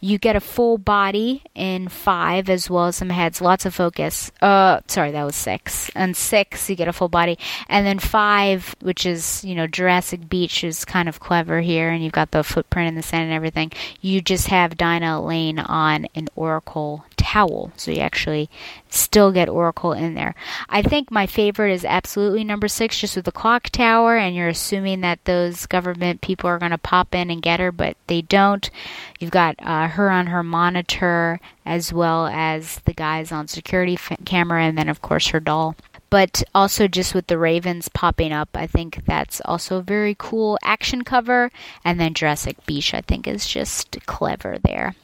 [SPEAKER 4] You get a full body in five as well as some heads, lots of focus. Uh, sorry, that was six. And six, you get a full body. And then five, which is, you know, Jurassic Beach is kind of clever here, and you've got the footprint in the sand and everything. You just have Dinah laying on an Oracle towel. So you actually still get Oracle in there. I think my favorite is absolutely number six, just with the clock tower, and you're assuming that those government people are going to pop in and get her, but they don't. You've got uh, her on her monitor, as well as the guys on security f- camera, and then, of course, her doll but also just with the ravens popping up i think that's also a very cool action cover and then jurassic beach i think is just clever there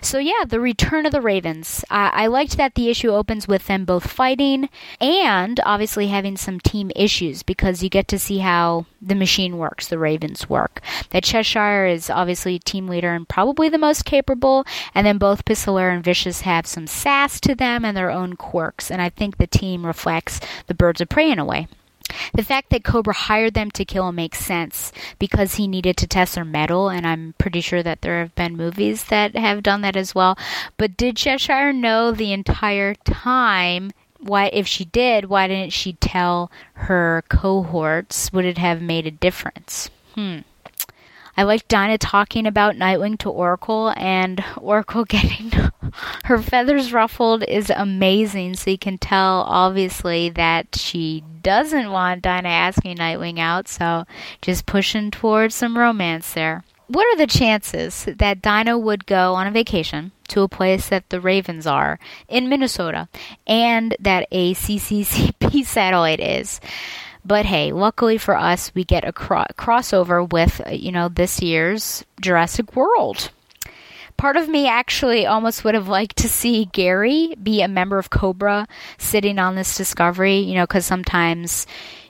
[SPEAKER 4] so, yeah, the return of the Ravens. I liked that the issue opens with them both fighting and obviously having some team issues because you get to see how the machine works, the Ravens work. That Cheshire is obviously a team leader and probably the most capable, and then both Pistolera and Vicious have some sass to them and their own quirks, and I think the team reflects the birds of prey in a way. The fact that Cobra hired them to kill makes sense because he needed to test their metal, and I'm pretty sure that there have been movies that have done that as well. But did Cheshire know the entire time? Why, if she did, why didn't she tell her cohorts? Would it have made a difference? Hmm. I like Dinah talking about Nightwing to Oracle, and Oracle getting her feathers ruffled is amazing. So you can tell, obviously, that she doesn't want Dinah asking Nightwing out, so just pushing towards some romance there. What are the chances that Dinah would go on a vacation to a place that the Ravens are in Minnesota and that a CCCP satellite is? But hey, luckily for us, we get a cro- crossover with, uh, you know, this year's Jurassic World. Part of me actually almost would have liked to see Gary be a member of Cobra sitting on this discovery, you know, because sometimes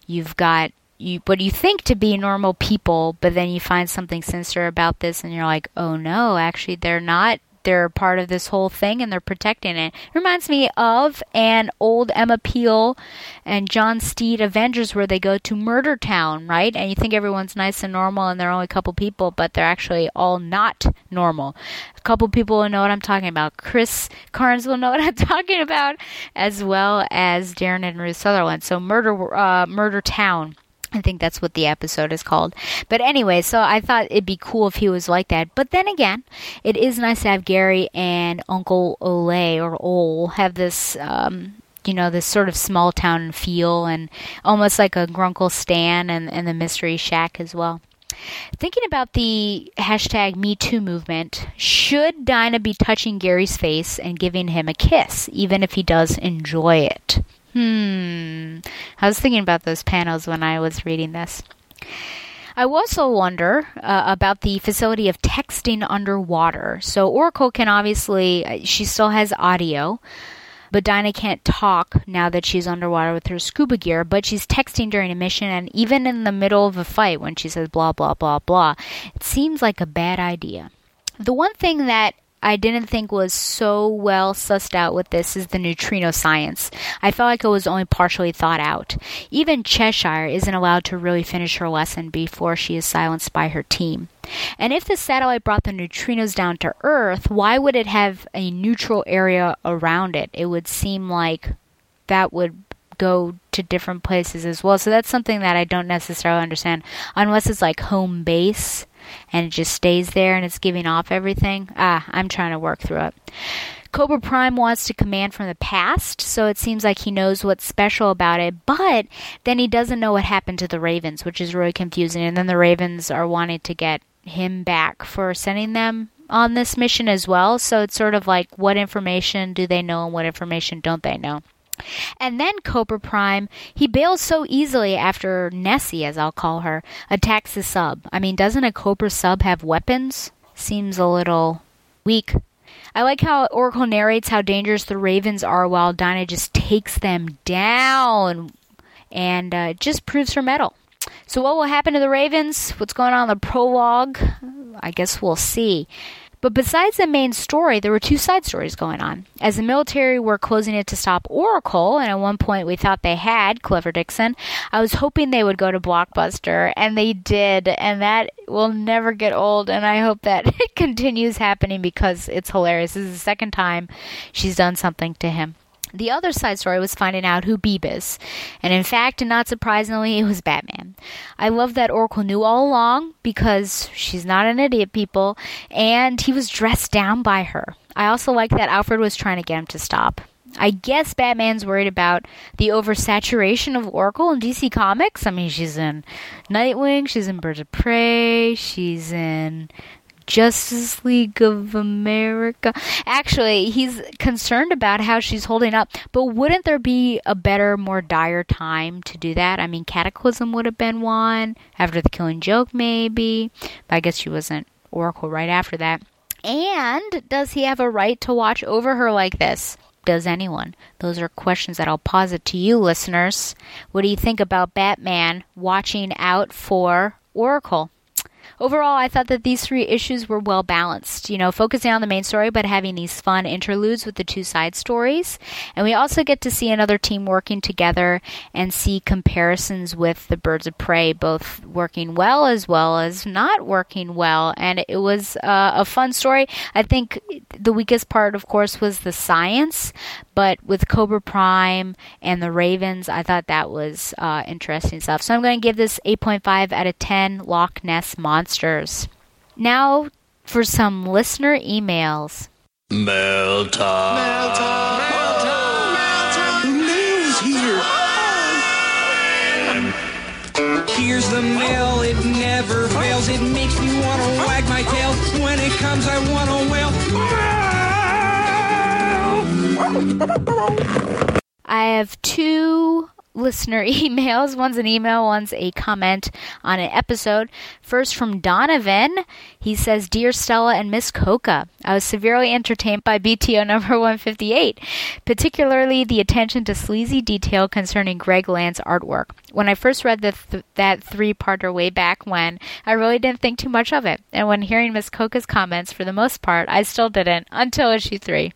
[SPEAKER 4] you've got you what you think to be normal people, but then you find something sinister about this and you're like, oh no, actually they're not they're part of this whole thing and they're protecting it. it reminds me of an old Emma Peel and John Steed Avengers where they go to Murder Town, right? And you think everyone's nice and normal and they're only a couple people, but they're actually all not normal. A couple people will know what I'm talking about. Chris Carnes will know what I'm talking about, as well as Darren and Ruth Sutherland. So Murder uh, Murder Town I think that's what the episode is called. But anyway, so I thought it'd be cool if he was like that. But then again, it is nice to have Gary and Uncle Ole or Ole have this, um, you know, this sort of small town feel and almost like a Grunkle Stan and, and the Mystery Shack as well. Thinking about the hashtag MeToo movement, should Dinah be touching Gary's face and giving him a kiss, even if he does enjoy it? Hmm. I was thinking about those panels when I was reading this. I also wonder uh, about the facility of texting underwater. So Oracle can obviously, uh, she still has audio, but Dinah can't talk now that she's underwater with her scuba gear, but she's texting during a mission and even in the middle of a fight when she says blah, blah, blah, blah. It seems like a bad idea. The one thing that I didn't think was so well sussed out with this is the neutrino science. I felt like it was only partially thought out. Even Cheshire isn't allowed to really finish her lesson before she is silenced by her team. And if the satellite brought the neutrinos down to Earth, why would it have a neutral area around it? It would seem like that would go to different places as well. So that's something that I don't necessarily understand, unless it's like home base and it just stays there and it's giving off everything. Ah, I'm trying to work through it. Cobra Prime wants to command from the past, so it seems like he knows what's special about it, but then he doesn't know what happened to the Ravens, which is really confusing. And then the Ravens are wanting to get him back for sending them on this mission as well. So it's sort of like what information do they know and what information don't they know? And then Cobra Prime, he bails so easily after Nessie, as I'll call her, attacks the sub. I mean, doesn't a Cobra sub have weapons? Seems a little weak. I like how Oracle narrates how dangerous the Ravens are while Dinah just takes them down and uh, just proves her mettle. So, what will happen to the Ravens? What's going on in the prologue? I guess we'll see. But besides the main story, there were two side stories going on. As the military were closing it to stop Oracle, and at one point we thought they had, Clever Dixon, I was hoping they would go to Blockbuster, and they did, and that will never get old, and I hope that it continues happening because it's hilarious. This is the second time she's done something to him. The other side story was finding out who Beeb is. And in fact, and not surprisingly, it was Batman. I love that Oracle knew all along because she's not an idiot, people, and he was dressed down by her. I also like that Alfred was trying to get him to stop. I guess Batman's worried about the oversaturation of Oracle in DC Comics. I mean, she's in Nightwing, she's in Birds of Prey, she's in Justice League of America. Actually, he's concerned about how she's holding up, but wouldn't there be a better, more dire time to do that? I mean, Cataclysm would have been one after the Killing Joke, maybe, but I guess she wasn't Oracle right after that. And does he have a right to watch over her like this? Does anyone? Those are questions that I'll posit to you, listeners. What do you think about Batman watching out for Oracle? Overall, I thought that these three issues were well balanced, you know, focusing on the main story but having these fun interludes with the two side stories. And we also get to see another team working together and see comparisons with the Birds of Prey, both working well as well as not working well. And it was uh, a fun story. I think the weakest part, of course, was the science, but with Cobra Prime and the Ravens, I thought that was uh, interesting stuff. So I'm going to give this 8.5 out of 10 Loch Ness Monsters. Now for some listener emails.
[SPEAKER 10] Mail time. Mail time. Mail time.
[SPEAKER 11] The mail's here. Here's the mail, it never fails. It makes me want to wag my tail. When it comes, I want to wail.
[SPEAKER 4] I have two listener emails. One's an email, one's a comment on an episode. First from Donovan. He says, Dear Stella and Miss Cocca, I was severely entertained by BTO number 158, particularly the attention to sleazy detail concerning Greg Land's artwork. When I first read th- that three parter way back when, I really didn't think too much of it. And when hearing Miss Cocca's comments, for the most part, I still didn't, until issue three.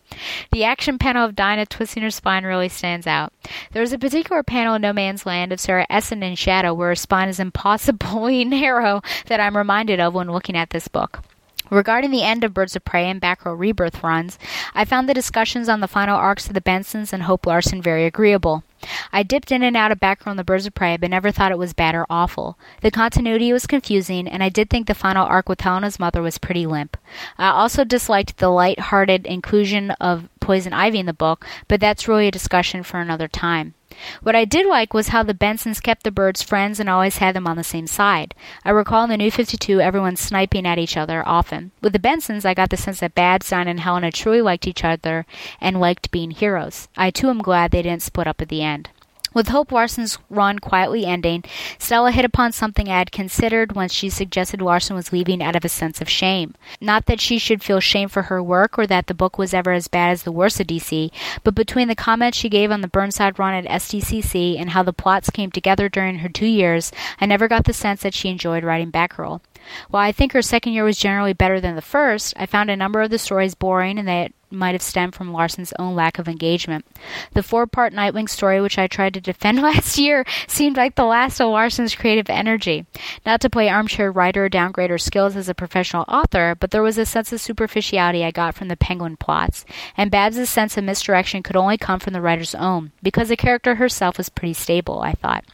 [SPEAKER 4] The action panel of Dinah twisting her spine really stands out. There was a particular panel in No Man's Land of Sarah Essen and Shadow where a spine is impossibly narrow that I'm reminded of when looking at this book. Regarding the end of Birds of Prey and Batgirl Rebirth runs, I found the discussions on the final arcs of the Bensons and Hope Larson very agreeable. I dipped in and out of Batgirl and the Birds of Prey, but never thought it was bad or awful. The continuity was confusing, and I did think the final arc with Helena's mother was pretty limp. I also disliked the light-hearted inclusion of Poison Ivy in the book, but that's really a discussion for another time. What I did like was how the Bensons kept the birds friends and always had them on the same side. I recall in the New 52 everyone sniping at each other often. With the Bensons, I got the sense that Don, and Helena truly liked each other and liked being heroes. I too am glad they didn't split up at the end. With Hope Larson's run quietly ending, Stella hit upon something I had considered when she suggested Larson was leaving out of a sense of shame. Not that she should feel shame for her work or that the book was ever as bad as the worst of DC, but between the comments she gave on the Burnside run at SDCC and how the plots came together during her two years, I never got the sense that she enjoyed writing Batgirl. While I think her second year was generally better than the first, I found a number of the stories boring and that might have stemmed from Larson's own lack of engagement. The four part Nightwing story, which I tried to defend last year, seemed like the last of Larson's creative energy. Not to play armchair writer or downgrade her skills as a professional author, but there was a sense of superficiality I got from the Penguin plots, and Babs' sense of misdirection could only come from the writer's own, because the character herself was pretty stable, I thought.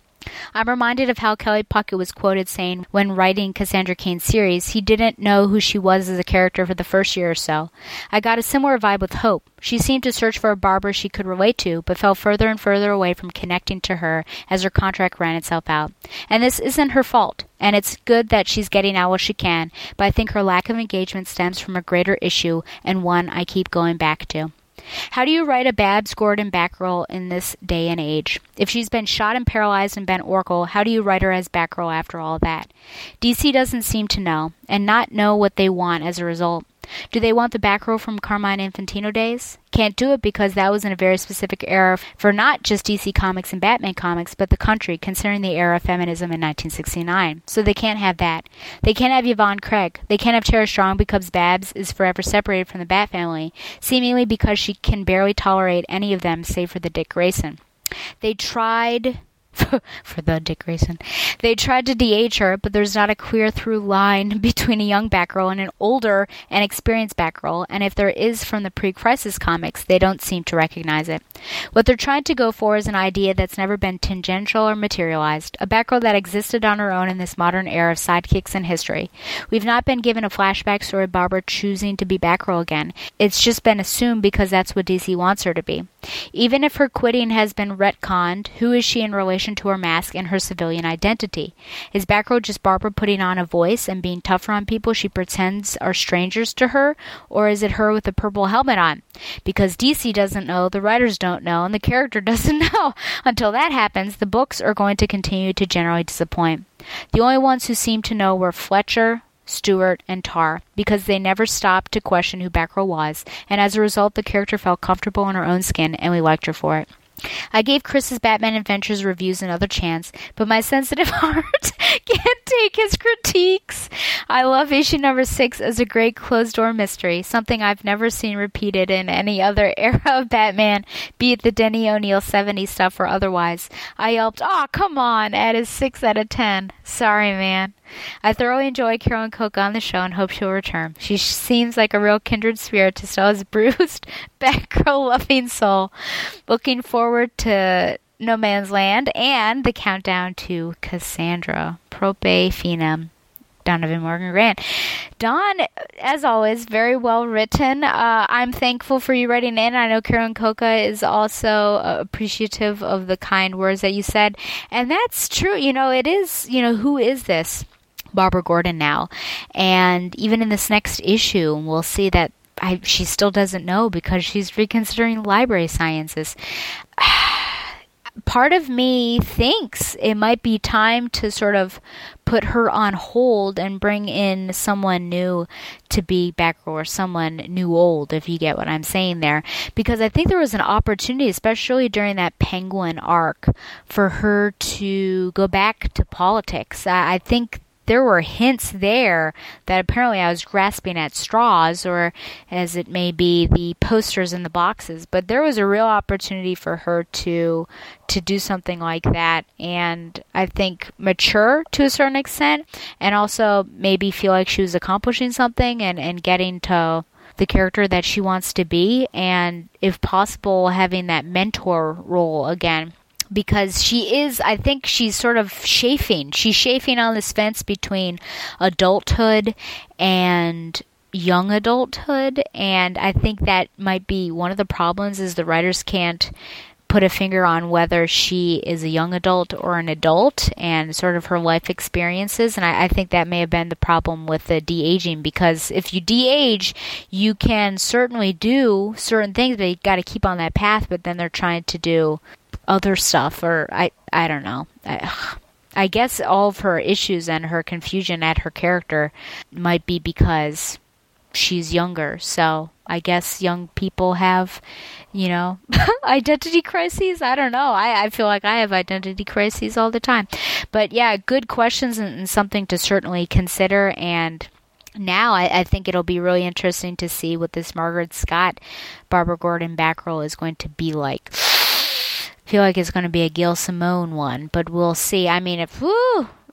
[SPEAKER 4] I'm reminded of how Kelley Puckett was quoted saying when writing Cassandra Cain's series, he didn't know who she was as a character for the first year or so. I got a similar vibe with Hope. She seemed to search for a barber she could relate to, but fell further and further away from connecting to her as her contract ran itself out. And this isn't her fault, and it's good that she's getting out what she can, but I think her lack of engagement stems from a greater issue and one I keep going back to. How do you write a Babs Gordon Batgirl in this day and age? If she's been shot and paralyzed and been Oracle, how do you write her as Batgirl after all that? DC doesn't seem to know, and not know what they want as a result. Do they want the back row from Carmine Infantino days? Can't do it because that was in a very specific era for not just DC Comics and Batman Comics, but the country, considering the era of feminism in 1969. So they can't have that. They can't have Yvonne Craig. They can't have Tara Strong because Babs is forever separated from the Bat family, seemingly because she can barely tolerate any of them save for the Dick Grayson. They tried for the Dick Grayson. They tried to de-age her, but there's not a clear through line between a young Batgirl and an older and experienced Batgirl, and if there is from the pre-crisis comics, they don't seem to recognize it. What they're trying to go for is an idea that's never been tangential or materialized, a Batgirl that existed on her own in this modern era of sidekicks and history. We've not been given a flashback story of Barbara choosing to be Batgirl again. It's just been assumed because that's what DC wants her to be. Even if her quitting has been retconned, who is she in relation to her mask and her civilian identity? Is Batgirl just Barbara putting on a voice and being tougher on people she pretends are strangers to her, or is it her with a purple helmet on? Because DC doesn't know, the writers don't know, and the character doesn't know. Until that happens, the books are going to continue to generally disappoint. The only ones who seem to know were Fletcher, Stewart, and Tarr because they never stopped to question who Batgirl was, and as a result, the character felt comfortable in her own skin, and we liked her for it. I gave Chris's Batman Adventures reviews another chance, but my sensitive heart can't take his critiques. I love issue number six as a great closed door mystery, something I've never seen repeated in any other era of Batman, be it the Denny O'Neil 70s stuff or otherwise. I yelped, Aw, come on, at a 6 out of 10. Sorry, man. I thoroughly enjoy Carolyn Cocca on the show and hope she'll return. She seems like a real kindred spirit to Stella's bruised, Batgirl loving soul. Looking forward to No Man's Land and the countdown to Cassandra. Prope Finem. Donovan Morgan Grant. Don, as always, very well written. Uh, I'm thankful for you writing in. I know Carolyn Cocca is also uh, appreciative of the kind words that you said. And that's true. You know, it is, you know, who is this? Barbara Gordon now. And even in this next issue, we'll see that I, she still doesn't know because she's reconsidering library sciences. Part of me thinks it might be time to sort of put her on hold and bring in someone new to be back or someone new old, if you get what I'm saying there. Because I think there was an opportunity, especially during that Penguin arc, for her to go back to politics. I, I think there were hints there that apparently I was grasping at straws, or as it may be, the posters in the boxes. But there was a real opportunity for her to to do something like that, and I think mature to a certain extent, and also maybe feel like she was accomplishing something and and getting to the character that she wants to be, and if possible, having that mentor role again because she is i think she's sort of chafing she's chafing on this fence between adulthood and young adulthood and I think that might be one of the problems is the writers can't put a finger on whether she is a young adult or an adult and sort of her life experiences. And I, I think that may have been the problem with the de aging because if you de age, you can certainly do certain things, but you got to keep on that path. But then they're trying to do other stuff, or I, I don't know. I, I guess all of her issues and her confusion at her character might be because she's younger. So I guess young people have, you know, identity crises. I don't know. I, I feel like I have identity crises all the time. But yeah, good questions and, and something to certainly consider. And now I, I, think it'll be really interesting to see what this Mairghread Scott, Barbara Gordon back is going to be like. Feel like it's going to be a Gail Simone one, but we'll see. I mean, if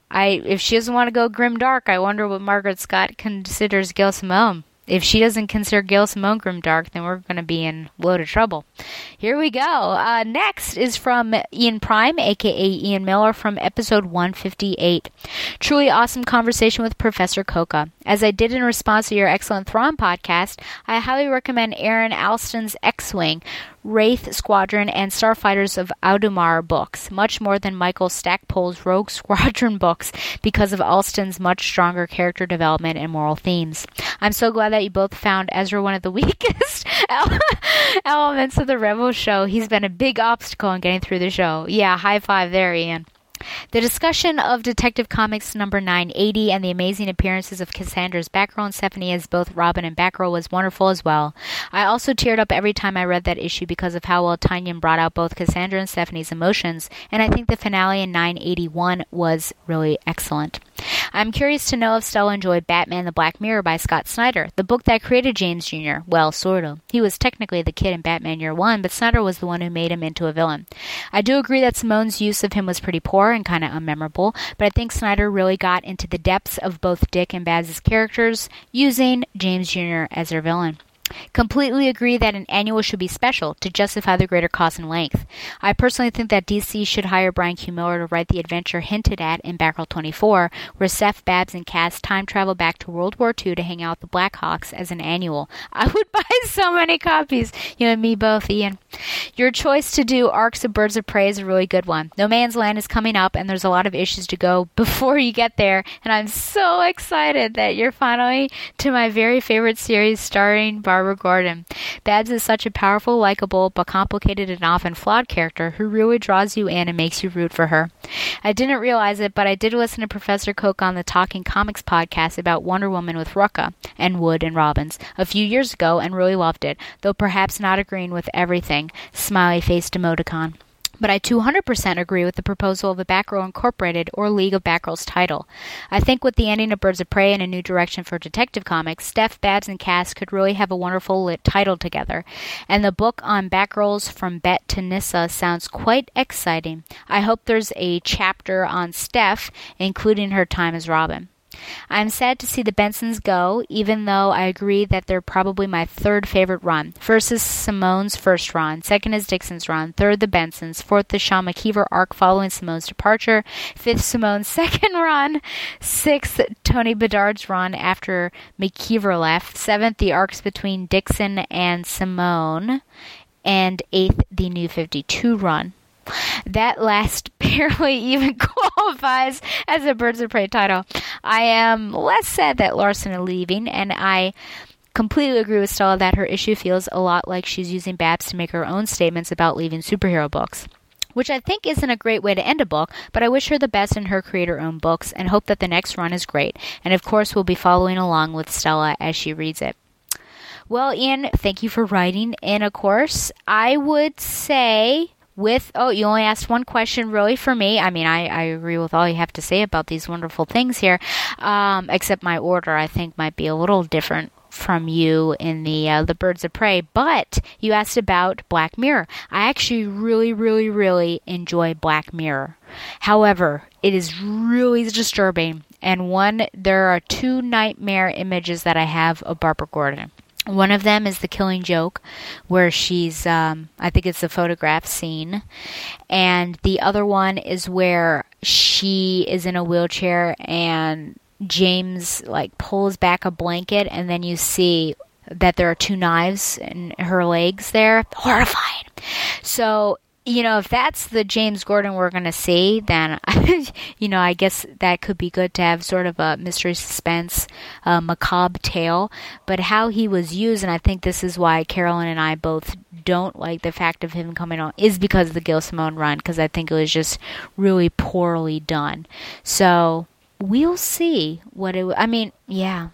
[SPEAKER 4] I if she doesn't want to go grim dark, I wonder what Mairghread Scott considers Gail Simone if she doesn't consider Gail Simone grim dark, then we're going to be in a load of trouble. Here we go. Uh, next is from Ian Prime, aka Ian Miller, from episode 158. Truly awesome conversation with Professor Cocca. As I did in response to your excellent Thrawn podcast, I highly recommend Aaron Alston's X Wing, Wraith Squadron, and Starfighters of Adumar books, much more than Michael Stackpole's Rogue Squadron books, because of Alston's much stronger character development and moral themes. I'm so glad that you both found Ezra one of the weakest elements of the Rebel show. He's been a big obstacle in getting through the show. Yeah, high five there, Ian. The discussion of Detective Comics number 980 and the amazing appearances of Cassandra's Batgirl and Stephanie as both Robin and Batgirl was wonderful as well. I also teared up every time I read that issue because of how well Tynion brought out both Cassandra and Stephanie's emotions, and I think the finale in 981 was really excellent. I'm curious to know if Stella enjoyed Batman the Black Mirror by Scott Snyder, the book that created James Jr. Well, sort of. He was technically the kid in Batman Year One, but Snyder was the one who made him into a villain. I do agree that Simone's use of him was pretty poor and kind of unmemorable, but I think Snyder really got into the depths of both Dick and Babs' characters using James Jr. as their villain. Completely agree that an annual should be special to justify the greater cost and length. I personally think that DC should hire Brian Q. Miller to write the adventure hinted at in Batgirl 24, where Seth, Babs, and Cass time travel back to World War II to hang out with the Blackhawks as an annual. I would buy so many copies. You and me both, Ian. Your choice to do Arcs of Birds of Prey is a really good one. No Man's Land is coming up, and there's a lot of issues to go before you get there, and I'm so excited that you're finally to my very favorite series starring Barbara Barbara Gordon. Babs is such a powerful, likable, but complicated and often flawed character who really draws you in and makes you root for her. I didn't realize it, but I did listen to Professor Coke on the Talking Comics podcast about Wonder Woman with Rucka and Wood and Robbins a few years ago and really loved it, though perhaps not agreeing with everything. Smiley faced emoticon but I 200% agree with the proposal of a Batgirl Incorporated or League of Batgirls title. I think with the ending of Birds of Prey and a new direction for Detective Comics, Steph, Babs, and Cass could really have a wonderful lit title together. And the book on Batgirls from Bet to Nyssa sounds quite exciting. I hope there's a chapter on Steph, including her time as Robin. I'm sad to see the Bensons go, even though I agree that they're probably my third favorite run. First is Simone's first run, second is Dixon's run, third the Bensons, fourth the Sean McKeever arc following Simone's departure, fifth Simone's second run, sixth Tony Bedard's run after McKeever left, seventh the arcs between Dixon and Simone, and eighth the New 52 run. That last barely even qualifies as a Birds of Prey title. I am less sad that Larson is leaving, and I completely agree with Stella that her issue feels a lot like she's using Babs to make her own statements about leaving superhero books. Which I think isn't a great way to end a book, but I wish her the best in her creator owned books and hope that the next run is great. And of course, we'll be following along with Stella as she reads it. Well, Ian, thank you for writing. And of course, I would say with oh you only asked one question really for me. I mean i, I agree with all you have to say about these wonderful things here um, except my order i think might be a little different from you in the uh, the birds of prey. But you asked about black mirror. I actually really really really enjoy black mirror. However it is really disturbing and one there are two nightmare images that i have of barbara gordon one of them is the killing joke, where she's, um, I think it's the photograph scene. And the other one is where she is in a wheelchair and James like pulls back a blanket and then you see that there are two knives in her legs there. Horrifying. So you know, if that's the James Gordon we're going to see, then, you know, I guess that could be good to have sort of a mystery suspense, uh, macabre tale. But how he was used, and I think this is why Carolyn and I both don't like the fact of him coming on, is because of the Gail Simone run, because I think it was just really poorly done. So we'll see what it, I mean, yeah,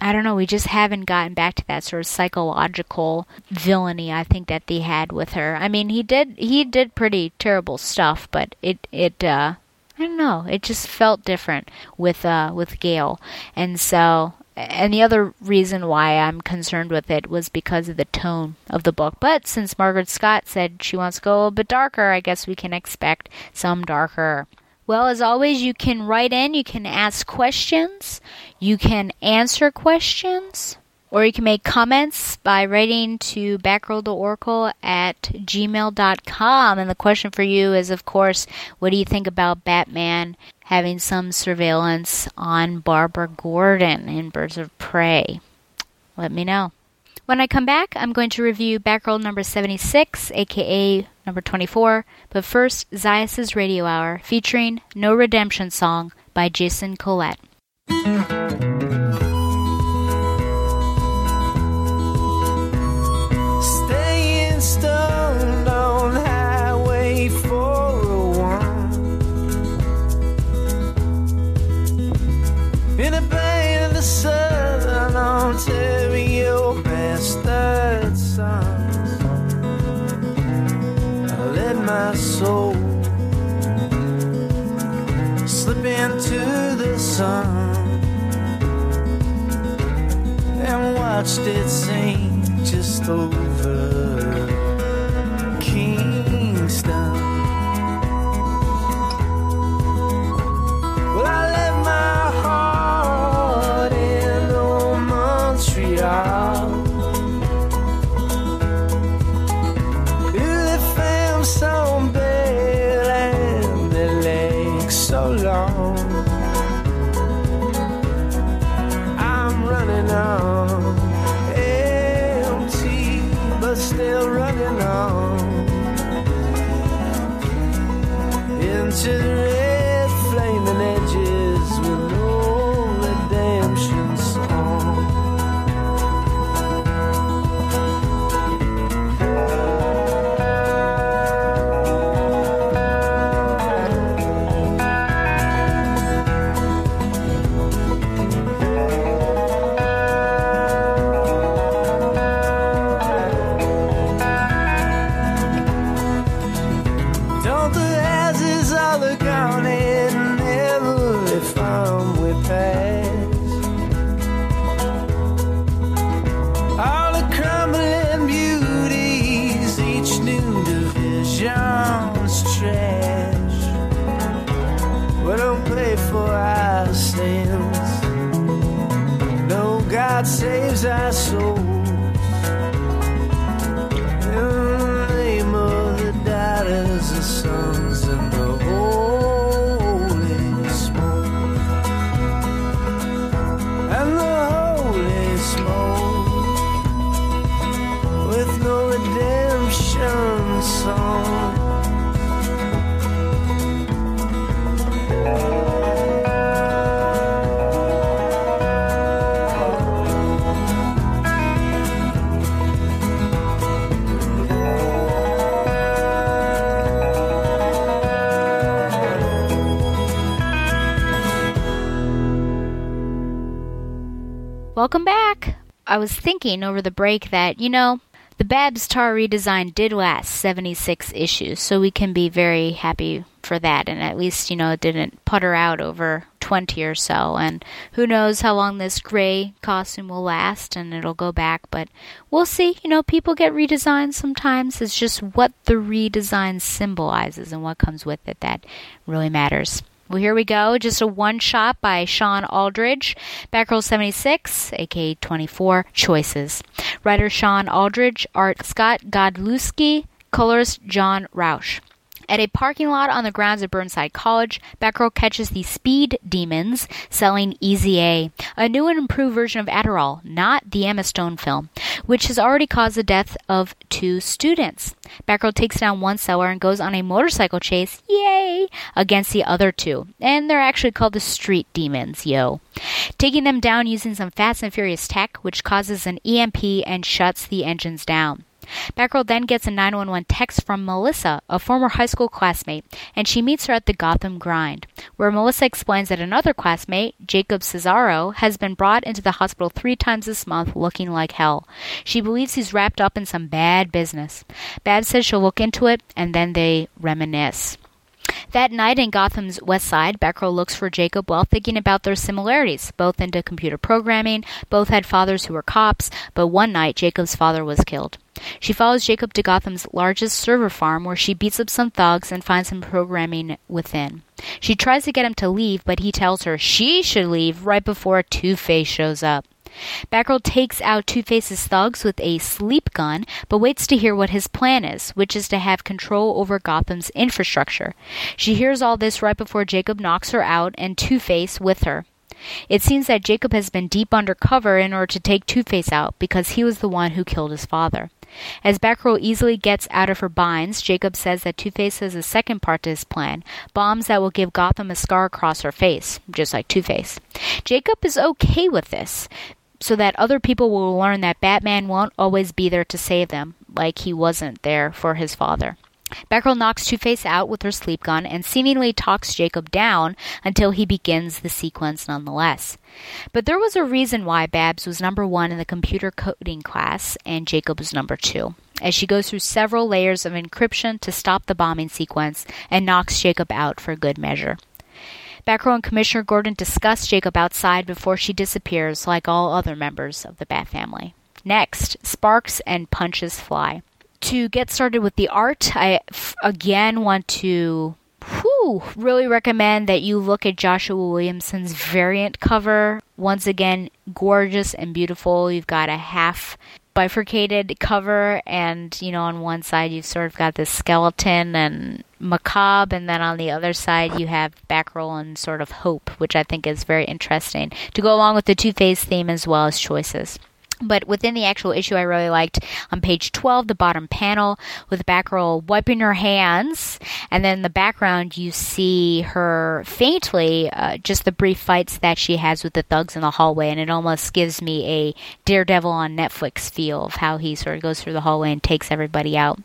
[SPEAKER 4] I don't know, we just haven't gotten back to that sort of psychological villainy I think that they had with her. I mean, he did he did pretty terrible stuff, but it it uh I don't know, it just felt different with uh with Gail. And so and the other reason why I'm concerned with it was because of the tone of the book. But since Mairghread Scott said she wants to go a little bit darker, I guess we can expect some darker well, as always, you can write in, you can ask questions, you can answer questions, or you can make comments by writing to backrolltoracle at gmail.com. And the question for you is, of course, what do you think about Batman having some surveillance on Barbara Gordon in Birds of Prey? Let me know. When I come back, I'm going to review Backroll number 76, aka number 24. But first, Zaius' Radio Hour, featuring No Redemption Song by Jason Collett.
[SPEAKER 12] Staying stoned on Highway 401 In a band of the Southern Ontario bastard sons I let my soul slip into the sun and watched it sing just over I
[SPEAKER 4] was thinking over the break that, you know, the Babs Tarr redesign did last 76 issues, so we can be very happy for that. And at least, you know, it didn't putter out over 20 or so. And who knows how long this gray costume will last and it'll go back. But we'll see. You know, people get redesigned sometimes. It's just what the redesign symbolizes and what comes with it that really matters. Well, here we go. Just a one shot by Shawn Aldridge. Backroll 76, aka 24 Choices. Writer Shawn Aldridge, art Scott Godlewski, colorist John Rauch. At a parking lot on the grounds of Burnside College, Batgirl catches the Speed Demons selling Easy A, a new and improved version of Adderall, not the Emma Stone film, which has already caused the death of two students. Batgirl takes down one seller and goes on a motorcycle chase, yay, against the other two. And they're actually called the Street Demons, yo. Taking them down using some Fast and Furious tech, which causes an EMP and shuts the engines down. Batgirl then gets a 911 text from Melissa, a former high school classmate, and she meets her at the Gotham Grind, where Melissa explains that another classmate, Jacob Cesaro, has been brought into the hospital three times this month looking like hell. She believes he's wrapped up in some bad business. Babs says she'll look into it, and then they reminisce. That night in Gotham's West Side, Batgirl looks for Jacob while thinking about their similarities, both into computer programming, both had fathers who were cops, but one night Jacob's father was killed. She follows Jacob to Gotham's largest server farm where she beats up some thugs and finds him programming within. She tries to get him to leave, but he tells her she should leave right before Two Face shows up. Batgirl takes out Two Face's thugs with a sleep gun, but waits to hear what his plan is, which is to have control over Gotham's infrastructure. She hears all this right before Jacob knocks her out and Two Face with her. It seems that Jacob has been deep undercover in order to take Two Face out because he was the one who killed his father. As Batgirl easily gets out of her binds, Jacob says that Two Face has a second part to his plan bombs that will give Gotham a scar across her face, just like Two Face. Jacob is okay with this, so that other people will learn that Batman won't always be there to save them, like he wasn't there for his father. Batgirl knocks Two Face out with her sleep gun and seemingly talks Jacob down until he begins the sequence nonetheless. But there was a reason why Babs was number one in the computer coding class and Jacob was number two, as she goes through several layers of encryption to stop the bombing sequence and knocks Jacob out for good measure. Batgirl and Commissioner Gordon discuss Jacob outside before she disappears, like all other members of the Bat family. Next, sparks and punches fly. To get started with the art, I f- again want to whew, really recommend that you look at Joshua Williamson's variant cover. Once again, gorgeous and beautiful. You've got a half bifurcated cover, and you know, on one side you've sort of got this skeleton and macabre, and then on the other side you have Batgirl and sort of hope, which I think is very interesting to go along with the Two Face theme as well as choices. But within the actual issue, I really liked on page 12, the bottom panel with Batgirl wiping her hands. And then in the background, you see her faintly, uh, just the brief fights that she has with the thugs in the hallway. And it almost gives me a Daredevil on Netflix feel of how he sort of goes through the hallway and takes everybody out.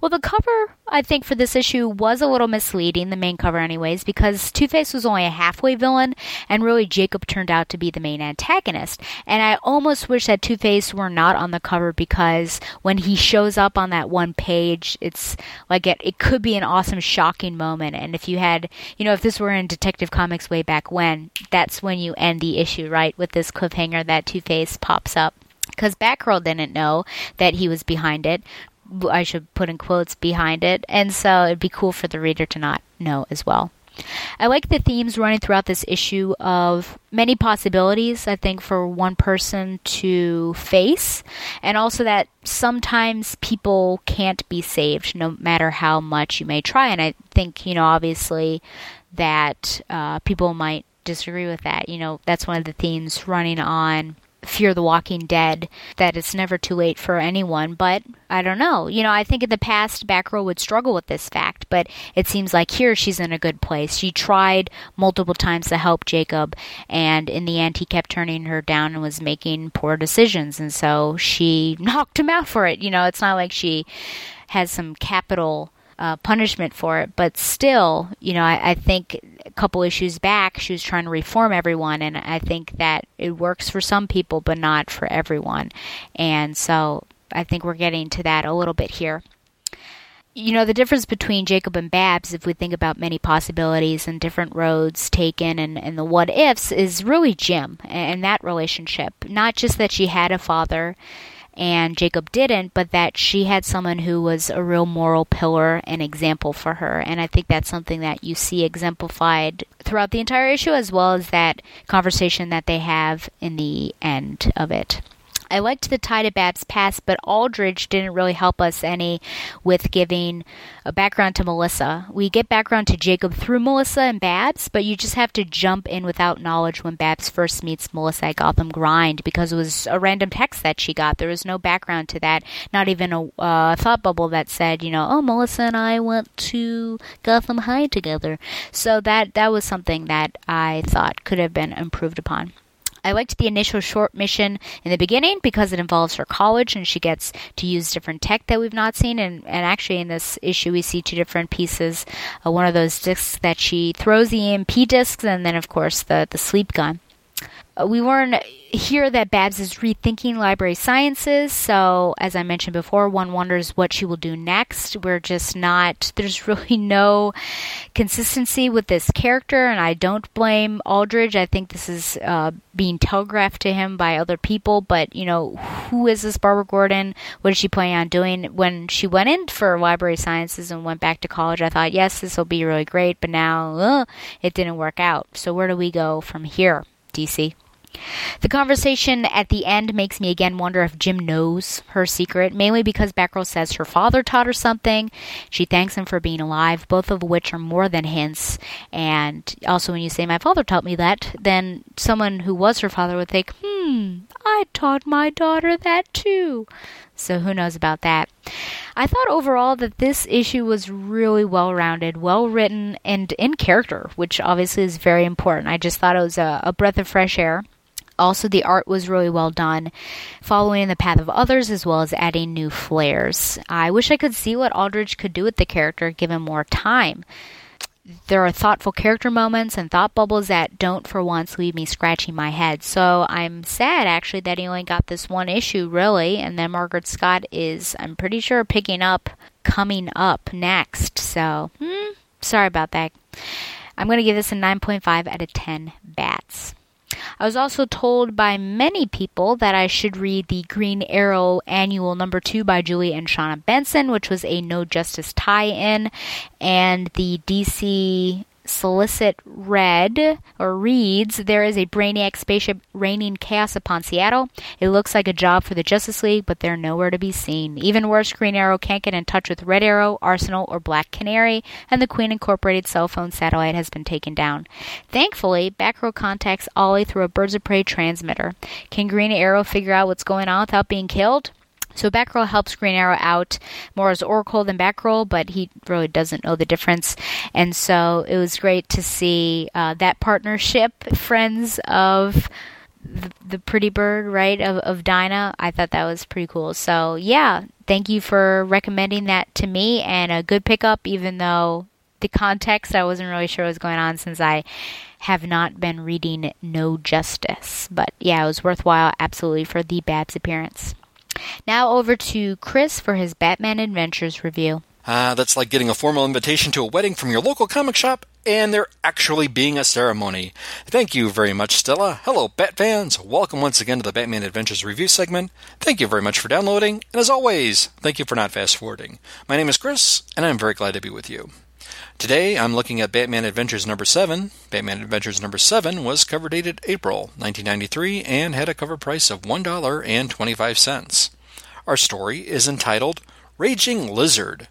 [SPEAKER 4] Well, the cover, I think, for this issue was a little misleading, the main cover, anyways, because Two Face was only a halfway villain, and really Jacob turned out to be the main antagonist. And I almost wish that Two Face were not on the cover because when he shows up on that one page, it's like it, it could be an awesome, shocking moment. And if you had, you know, if this were in Detective Comics way back when, that's when you end the issue, right? With this cliffhanger that Two Face pops up because Batgirl didn't know that he was behind it. I should put in quotes behind it, and so it'd be cool for the reader to not know as well. I like the themes running throughout this issue of many possibilities, I think, for one person to face, and also that sometimes people can't be saved no matter how much you may try. And I think, you know, obviously that uh, people might disagree with that. You know, that's one of the themes running on Fear the Walking Dead that it's never too late for anyone, but I don't know. You know, I think in the past Batgirl would struggle with this fact, but it seems like here she's in a good place. She tried multiple times to help Jacob, and in the end he kept turning her down and was making poor decisions, and so she knocked him out for it. You know, it's not like she has some capital uh, punishment for it. But still, you know, I, I, think a couple issues back, she was trying to reform everyone, and I think that it works for some people, but not for everyone. And so I think we're getting to that a little bit here. You know, the difference between Jacob and Babs, if we think about many possibilities and different roads taken and, and the what ifs, is really Jim and that relationship. Not just that she had a father and Jacob didn't, but that she had someone who was a real moral pillar and example for her. And I think that's something that you see exemplified throughout the entire issue, as well as that conversation that they have in the end of it. I liked the tie to Babs' past, but Aldridge didn't really help us any with giving a background to Melissa. We get background to Jacob through Melissa and Babs, but you just have to jump in without knowledge when Babs first meets Melissa at Gotham Grind because it was a random text that she got. There was no background to that, not even a uh, thought bubble that said, you know, oh, Melissa and I went to Gotham High together. So that that was something that I thought could have been improved upon. I liked the initial short mission in the beginning because it involves her college and she gets to use different tech that we've not seen. And, and actually, in this issue, we see two different pieces. Uh, one of those discs that she throws the EMP discs, and then, of course, the, the sleep gun. Uh, we learn here that Babs is rethinking library sciences. So, as I mentioned before, one wonders what she will do next. We're just not, there's really no consistency with this character, and I don't blame Aldridge. I think this is uh, being telegraphed to him by other people, but, you know, who is this Barbara Gordon? What is she planning on doing? When she went in for library sciences and went back to college, I thought, yes, this will be really great, but now uh, it didn't work out. So, where do we go from here, DC? The conversation at the end makes me again wonder if Jim knows her secret, mainly because Batgirl says her father taught her something. She thanks him for being alive, both of which are more than hints. And also, when you say, My father taught me that, then someone who was her father would think, Hmm, I taught my daughter that too. So who knows about that? I thought overall that this issue was really well rounded, well written, and in character, which obviously is very important. I just thought it was a, a breath of fresh air. Also, the art was really well done, following in the path of others as well as adding new flares. I wish I could see what Aldridge could do with the character given more time. There are thoughtful character moments and thought bubbles that don't for once leave me scratching my head. So I'm sad actually that he only got this one issue, really, and then Mairghread Scott is, I'm pretty sure, picking up coming up next. So, hmm, sorry about that. I'm going to give this a 9.5 out of 10 bats. I was also told by many people that I should read the Green Arrow Annual Number 2 by Julie and Shauna Benson, which was a No Justice tie in, and the DC solicit read or reads there is a brainiac spaceship raining chaos upon Seattle. It looks like a job for the Justice League, but they're nowhere to be seen. Even worse, Green Arrow can't get in touch with Red Arrow, Arsenal, or Black Canary, and the Queen Incorporated cell phone satellite has been taken down. Thankfully, Batgirl contacts Ollie through a Birds of Prey transmitter. Can Green Arrow figure out what's going on without being killed? So Batgirl helps Green Arrow out more as Oracle than Batgirl, but he really doesn't know the difference. And so it was great to see uh, that partnership, friends of the, pretty bird, right, of, of Dinah. I thought that was pretty cool. So yeah, thank you for recommending that to me and a good pickup, even though the context I wasn't really sure what was going on since I have not been reading No Justice. But yeah, it was worthwhile absolutely for the Babs appearance. Now over to Chris for his Batman Adventures review.
[SPEAKER 13] Ah, that's like getting a formal invitation to a wedding from your local comic shop and there actually being a ceremony. Thank you very much, Stella. Hello, Bat fans. Welcome once again to the Batman Adventures review segment. Thank you very much for downloading, and as always, thank you for not fast forwarding. My name is Chris, and I'm very glad to be with you. Today, I'm looking at Batman Adventures number 7. Batman Adventures number 7 was cover dated April 1993 and had a cover price of $1.25. Our story is entitled Raging Lizard.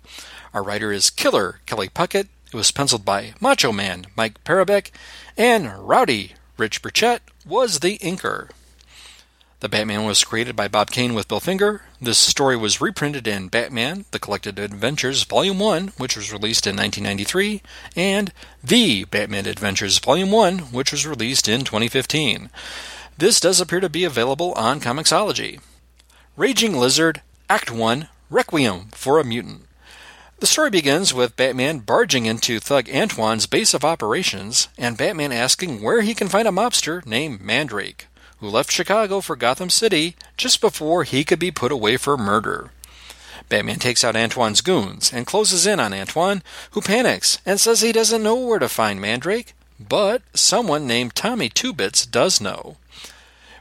[SPEAKER 13] Our writer is Killer Kelley Puckett. It was penciled by Macho Man Mike Parobeck, and Rowdy Rich Burchett was the inker. The Batman was created by Bob Kane with Bill Finger. This story was reprinted in Batman, The Collected Adventures, Volume 1, which was released in 1993, and The Batman Adventures, Volume 1, which was released in 2015. This does appear to be available on Comixology. Raging Lizard, Act 1, Requiem for a Mutant. The story begins with Batman barging into Thug Antoine's base of operations and Batman asking where he can find a mobster named Mandrake who left Chicago for Gotham City just before he could be put away for murder. Batman takes out Antoine's goons and closes in on Antoine, who panics and says he doesn't know where to find Mandrake, but someone named Tommy Two Bits does know.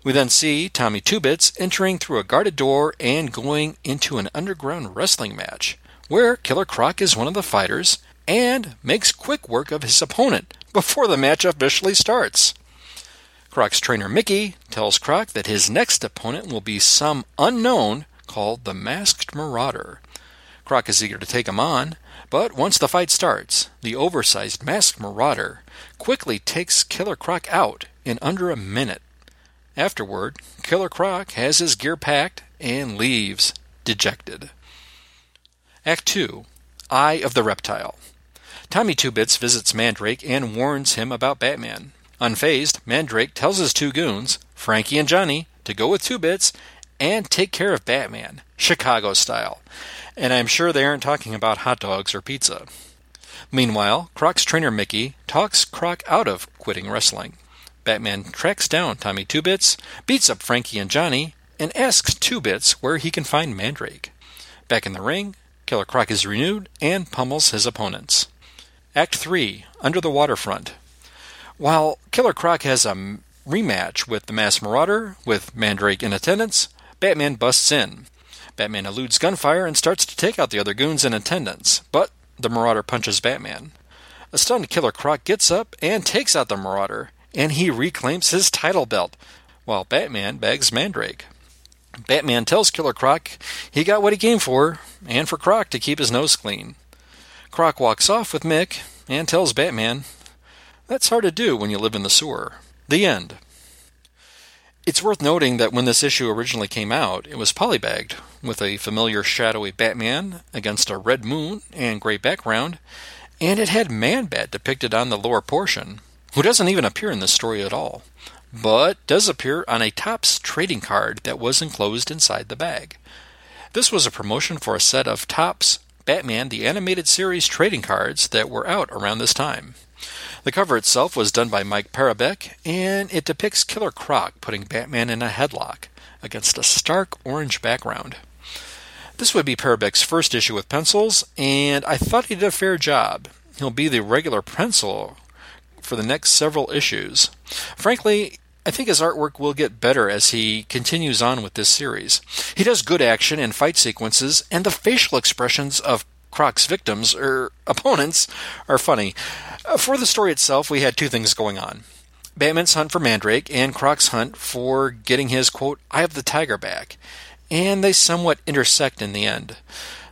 [SPEAKER 13] We then see Tommy Two Bits entering through a guarded door and going into an underground wrestling match, where Killer Croc is one of the fighters and makes quick work of his opponent before the match officially starts. Croc's trainer Mickey tells Croc that his next opponent will be some unknown called the Masked Marauder. Croc is eager to take him on, but once the fight starts, the oversized Masked Marauder quickly takes Killer Croc out in under a minute. Afterward, Killer Croc has his gear packed and leaves, dejected. Act 2 Eye of the Reptile. Tommy Two Bits visits Mandrake and warns him about Batman. Unfazed, Mandrake tells his two goons, Frankie and Johnny, to go with Two Bits and take care of Batman, Chicago style. And I'm sure they aren't talking about hot dogs or pizza. Meanwhile, Croc's trainer Mickey talks Croc out of quitting wrestling. Batman tracks down Tommy Two Bits, beats up Frankie and Johnny, and asks Two Bits where he can find Mandrake. Back in the ring, Killer Croc is renewed and pummels his opponents. Act 3 Under the Waterfront. While Killer Croc has a rematch with the Masked Marauder, with Mandrake in attendance, Batman busts in. Batman eludes gunfire and starts to take out the other goons in attendance, but the Marauder punches Batman. A stunned Killer Croc gets up and takes out the Marauder, and he reclaims his title belt, while Batman bags Mandrake. Batman tells Killer Croc he got what he came for, and for Croc to keep his nose clean. Croc walks off with Mick and tells Batman that's hard to do when you live in the sewer. The end. It's worth noting that when this issue originally came out, it was polybagged, with a familiar shadowy Batman against a red moon and gray background, and it had Man Bat depicted on the lower portion, who doesn't even appear in this story at all, but does appear on a Topps trading card that was enclosed inside the bag. This was a promotion for a set of Topps Batman the Animated Series trading cards that were out around this time. The cover itself was done by Mike Parobeck, and it depicts Killer Croc putting Batman in a headlock against a stark orange background. This would be Parobeck's first issue with pencils, and I thought he did a fair job. He'll be the regular pencil for the next several issues. Frankly, I think his artwork will get better as he continues on with this series. He does good action and fight sequences, and the facial expressions of Croc's victims or opponents are funny. Uh, for the story itself, we had two things going on. Batman's hunt for Mandrake and Croc's hunt for getting his quote, Eye of the Tiger back, and they somewhat intersect in the end.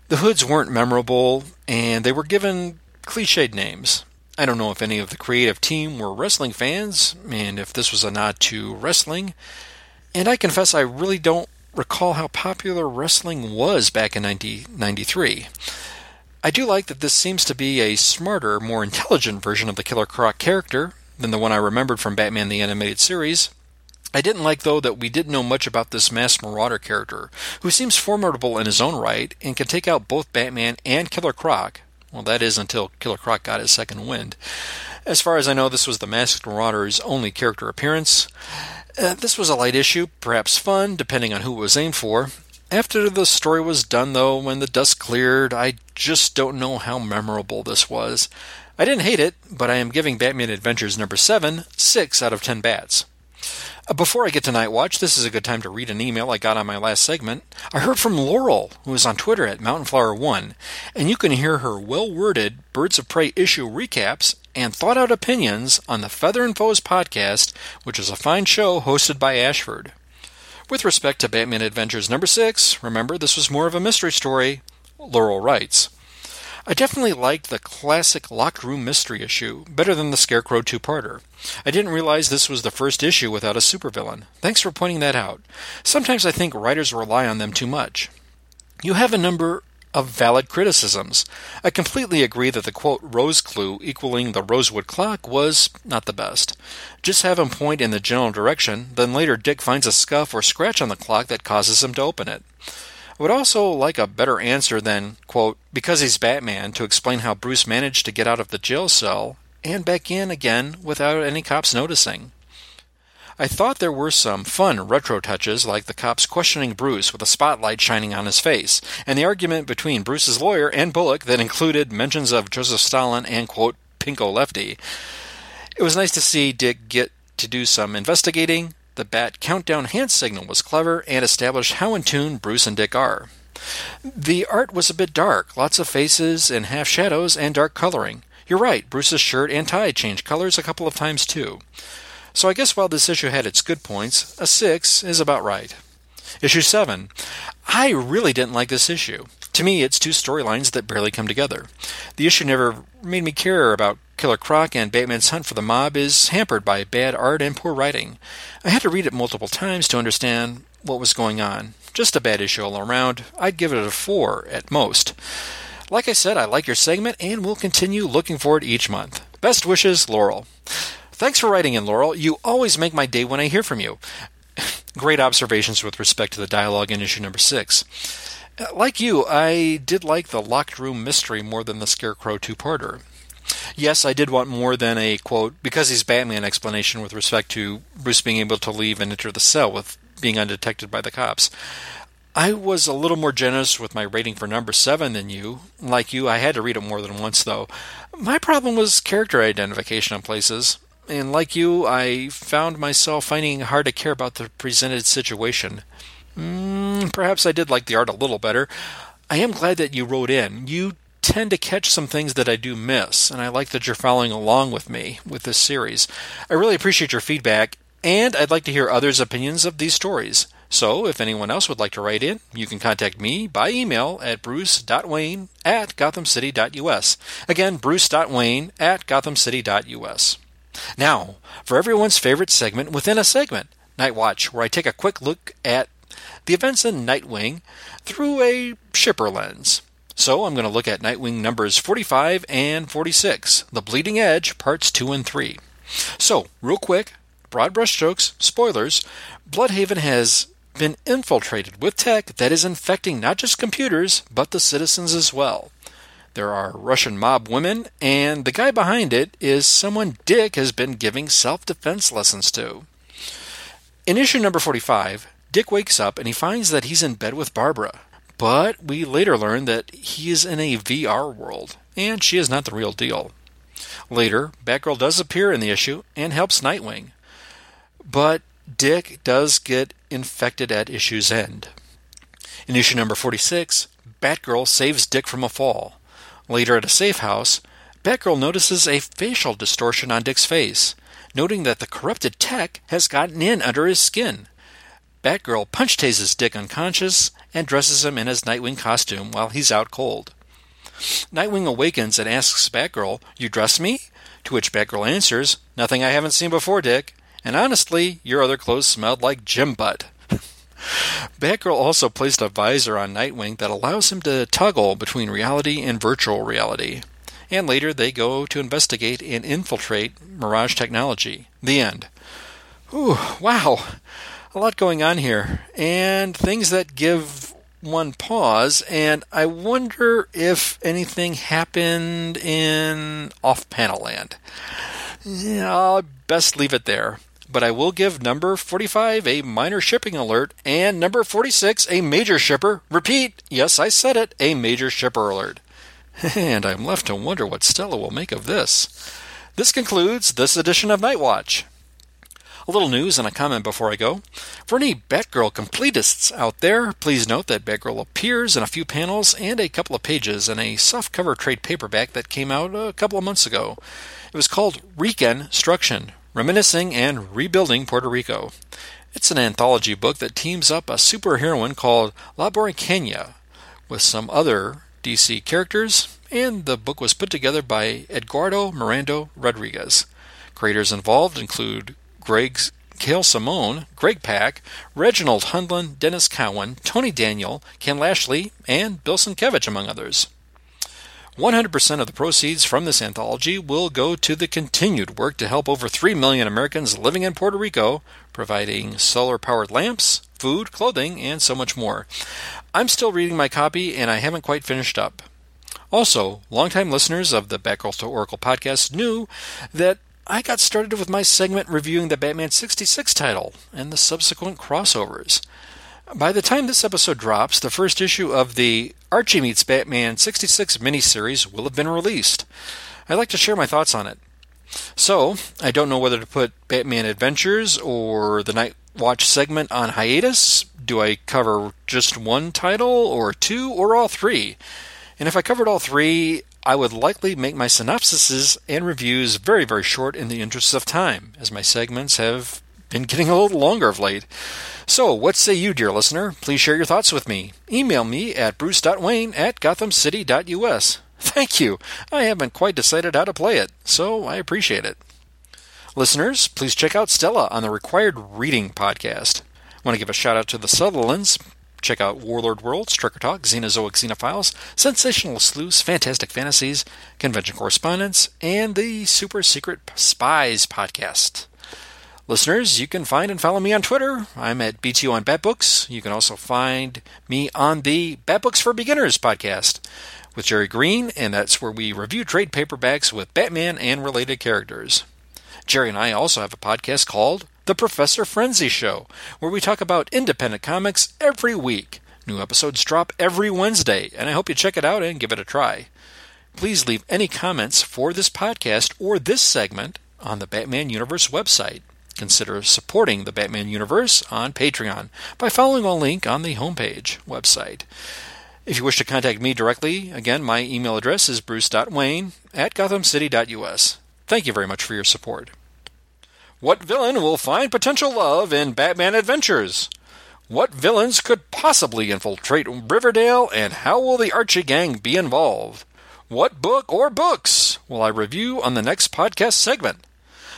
[SPEAKER 13] The hoods weren't memorable, and they were given cliched names. I don't know if any of the creative team were wrestling fans, and if this was a nod to wrestling. And I confess I really don't recall how popular wrestling was back in 1993. I do like that this seems to be a smarter, more intelligent version of the Killer Croc character than the one I remembered from Batman the Animated Series. I didn't like, though, that we didn't know much about this Masked Marauder character, who seems formidable in his own right and can take out both Batman and Killer Croc. Well, that is until Killer Croc got his second wind. As far as I know, this was the Masked Marauder's only character appearance. Uh, this was a light issue, perhaps fun, depending on who it was aimed for. After the story was done, though, when the dust cleared, I just don't know how memorable this was. I didn't hate it, but I am giving Batman Adventures number 7 6 out of 10 bats. Uh, before I get to Night Watch, this is a good time to read an email I got on my last segment. I heard from Laurel, who is on Twitter at MountainFlower1, and you can hear her well worded Birds of Prey issue recaps and thought out opinions on the Feather and Foes podcast, which is a fine show hosted by Ashford. With respect to Batman Adventures number 6, remember this was more of a mystery story, Laurel writes. I definitely liked the classic locked room mystery issue better than the Scarecrow two parter. I didn't realize this was the first issue without a supervillain. Thanks for pointing that out. Sometimes I think writers rely on them too much. You have a number of valid criticisms. I completely agree that the quote rose clue equaling the rosewood clock was not the best. Just have him point in the general direction, then later Dick finds a scuff or scratch on the clock that causes him to open it. I would also like a better answer than, quote, because he's Batman, to explain how Bruce managed to get out of the jail cell and back in again without any cops noticing. I thought there were some fun retro touches, like the cops questioning Bruce with a spotlight shining on his face, and the argument between Bruce's lawyer and Bullock that included mentions of Joseph Stalin and, quote, Pinko Lefty. It was nice to see Dick get to do some investigating. The Bat countdown hand signal was clever and established how in tune Bruce and Dick are. The art was a bit dark, lots of faces and half shadows and dark coloring. You're right, Bruce's shirt and tie changed colors a couple of times too. So I guess while this issue had its good points, a 6 is about right. Issue 7. I really didn't like this issue. To me, it's two storylines that barely come together. The issue never made me care about Killer Croc, and Batman's hunt for the mob is hampered by bad art and poor writing. I had to read it multiple times to understand what was going on. Just a bad issue all around. I'd give it a 4 at most. Like I said, I like your segment and will continue looking for it each month. Best wishes, Laurel. Thanks for writing in, Laurel. You always make my day when I hear from you. Great observations with respect to the dialogue in issue number six. Uh, like you, I did like the locked room mystery more than the Scarecrow two parter. Yes, I did want more than a quote, because he's Batman explanation with respect to Bruce being able to leave and enter the cell with being undetected by the cops. I was a little more generous with my rating for number seven than you. Like you, I had to read it more than once, though. My problem was character identification in places. And like you, I found myself finding hard to care about the presented situation. Mm, perhaps I did like the art a little better. I am glad that you wrote in. You tend to catch some things that I do miss, and I like that you're following along with me with this series. I really appreciate your feedback, and I'd like to hear others' opinions of these stories. So, if anyone else would like to write in, you can contact me by email at bruce.wayne at gothamcity.us. Again, bruce.wayne at gothamcity.us. Now, for everyone's favorite segment within a segment, Night Watch, where I take a quick look at the events in Nightwing through a shipper lens. So I'm going to look at Nightwing numbers 45 and 46, The Bleeding Edge, parts 2 and 3. So, real quick, broad brushstrokes, spoilers, Blüdhaven has been infiltrated with tech that is infecting not just computers, but the citizens as well. There are Russian mob women, and the guy behind it is someone Dick has been giving self defense lessons to. In issue number 45, Dick wakes up and he finds that he's in bed with Barbara. But we later learn that he is in a VR world, and she is not the real deal. Later, Batgirl does appear in the issue and helps Nightwing. But Dick does get infected at issue's end. In issue number 46, Batgirl saves Dick from a fall. Later at a safe house, Batgirl notices a facial distortion on Dick's face, noting that the corrupted tech has gotten in under his skin. Batgirl punch tases Dick unconscious and dresses him in his Nightwing costume while he's out cold. Nightwing awakens and asks Batgirl, You dress me? To which Batgirl answers, Nothing I haven't seen before, Dick. And honestly, your other clothes smelled like gym butt. Batgirl also placed a visor on Nightwing that allows him to toggle between reality and virtual reality. And later they go to investigate and infiltrate Mirage Technology. The end. Ooh, wow. A lot going on here. And things that give one pause. And I wonder if anything happened in off panel land. Yeah, I'll best leave it there but I will give number 45 a minor shipping alert and number 46 a major shipper. Repeat, yes, I said it, a major shipper alert. And I'm left to wonder what Stella will make of this. This concludes this edition of Night Watch. A little news and a comment before I go. For any Batgirl completists out there, please note that Batgirl appears in a few panels and a couple of pages in a softcover trade paperback that came out a couple of months ago. It was called Reconstruction Reminiscing and Rebuilding Puerto Rico. It's an anthology book that teams up a superheroine called La Boricua with some other DC characters, and the book was put together by Eduardo Miranda Rodriguez. Creators involved include Greg Gail Simone, Greg Pak, Reginald Hudlin, Denys Cowan, Tony Daniel, Ken Lashley, and Bill Sienkiewicz, among others. 100% of the proceeds from this anthology will go to the continued work to help over 3 million Americans living in Puerto Rico, providing solar powered lamps, food, clothing, and so much more. I'm still reading my copy and I haven't quite finished up. Also, longtime listeners of the Batgirl to Oracle podcast knew that I got started with my segment reviewing the Batman 66 title and the subsequent crossovers. By the time this episode drops, the first issue of the Archie Meets Batman 66 miniseries will have been released. I'd like to share my thoughts on it. So, I don't know whether to put Batman Adventures or the Night Watch segment on hiatus. Do I cover just one title, or two, or all three? And if I covered all three, I would likely make my synopsises and reviews very, very short in the interests of time, as my segments have been getting a little longer of late. So, what say you, dear listener? Please share your thoughts with me. Email me at bruce.wayne at gothamcity.us. Thank you. I haven't quite decided how to play it, so I appreciate it. Listeners, please check out Stella on the Required Reading podcast. Want to give a shout out to the Sutherlands. Check out Warlord Worlds, Trucker Talk, Xenozoic Xenophiles, Sensational Sleuths, Fantastic Fantasies, Convention Correspondence, and the Super Secret Spies podcast. Listeners, you can find and follow me on Twitter. I'm at BTO on Batbooks. You can also find me on the Batbooks for Beginners podcast with Jerry Green, and that's where we review trade paperbacks with Batman and related characters. Jerry and I also have a podcast called The Professor Frenzy Show, where we talk about independent comics every week. New episodes drop every Wednesday, and I hope you check it out and give it a try. Please leave any comments for this podcast or this segment on the Batman Universe website. Consider supporting the Batman Universe on Patreon by following a link on the homepage website. If you wish to contact me directly, again, my email address is bruce.wayne at gothamcity.us. Thank you very much for your support. What villain will find potential love in Batman Adventures? What villains could possibly infiltrate Riverdale, and how will the Archie gang be involved? What book or books will I review on the next podcast segment?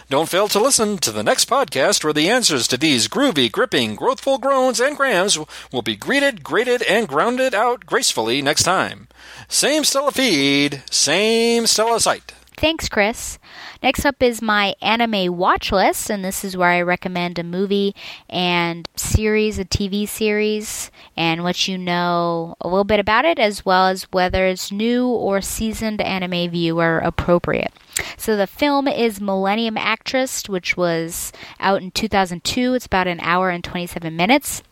[SPEAKER 13] Don't fail to listen to the next podcast where the answers to these groovy, gripping, growthful groans and grams will be greeted, graded, and grounded out gracefully next time. Same Stella feed, same Stella site.
[SPEAKER 4] Thanks, Chris. Next up is my anime watch list, and this is where I recommend a movie and series, a TV series, and let you know a little bit about it, as well as whether it's new or seasoned anime viewer appropriate. So the film is Millennium Actress, which was out in 2002. It's about an hour and 27 minutes.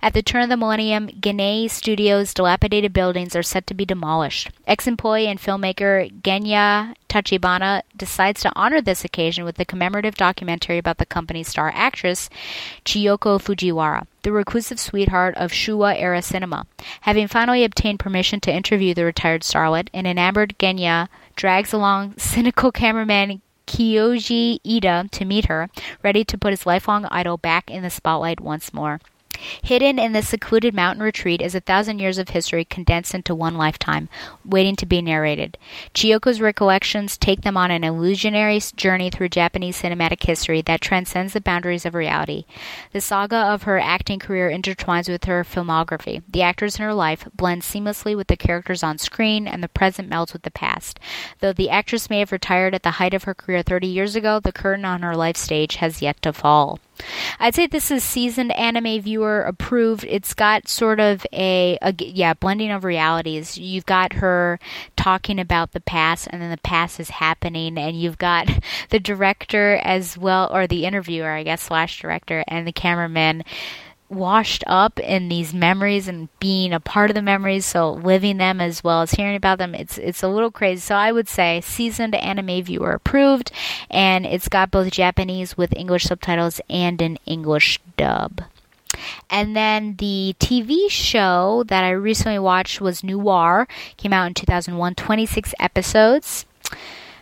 [SPEAKER 4] At the turn of the millennium, Ginei Studios' dilapidated buildings are set to be demolished. Ex-employee and filmmaker Genya Tachibana decides to honor this occasion with a commemorative documentary about the company's star actress, Chiyoko Fujiwara the reclusive sweetheart of Showa era cinema. Having finally obtained permission to interview the retired starlet, an enamored Genya drags along cynical cameraman Kyoji Ida to meet her, ready to put his lifelong idol back in the spotlight once more. Hidden in this secluded mountain retreat is a thousand years of history condensed into one lifetime, waiting to be narrated. Chiyoko's recollections take them on an illusionary journey through Japanese cinematic history that transcends the boundaries of reality. The saga of her acting career intertwines with her filmography. The actors in her life blend seamlessly with the characters on screen, and the present melds with the past. Though the actress may have retired at the height of her career 30 years ago, the curtain on her life stage has yet to fall. I'd say this is seasoned anime viewer approved. It's got sort of a, a, yeah blending of realities. You've got her talking about the past, and then the past is happening, and you've got the director as well, or the interviewer, I guess, slash director, and the cameraman washed up in these memories and being a part of the memories, so living them as well as hearing about them, it's it's a little crazy. So I would say seasoned anime viewer approved, and it's got both Japanese with English subtitles and an English dub. And then the TV show that I recently watched was Noir, came out in 2001, 26 episodes.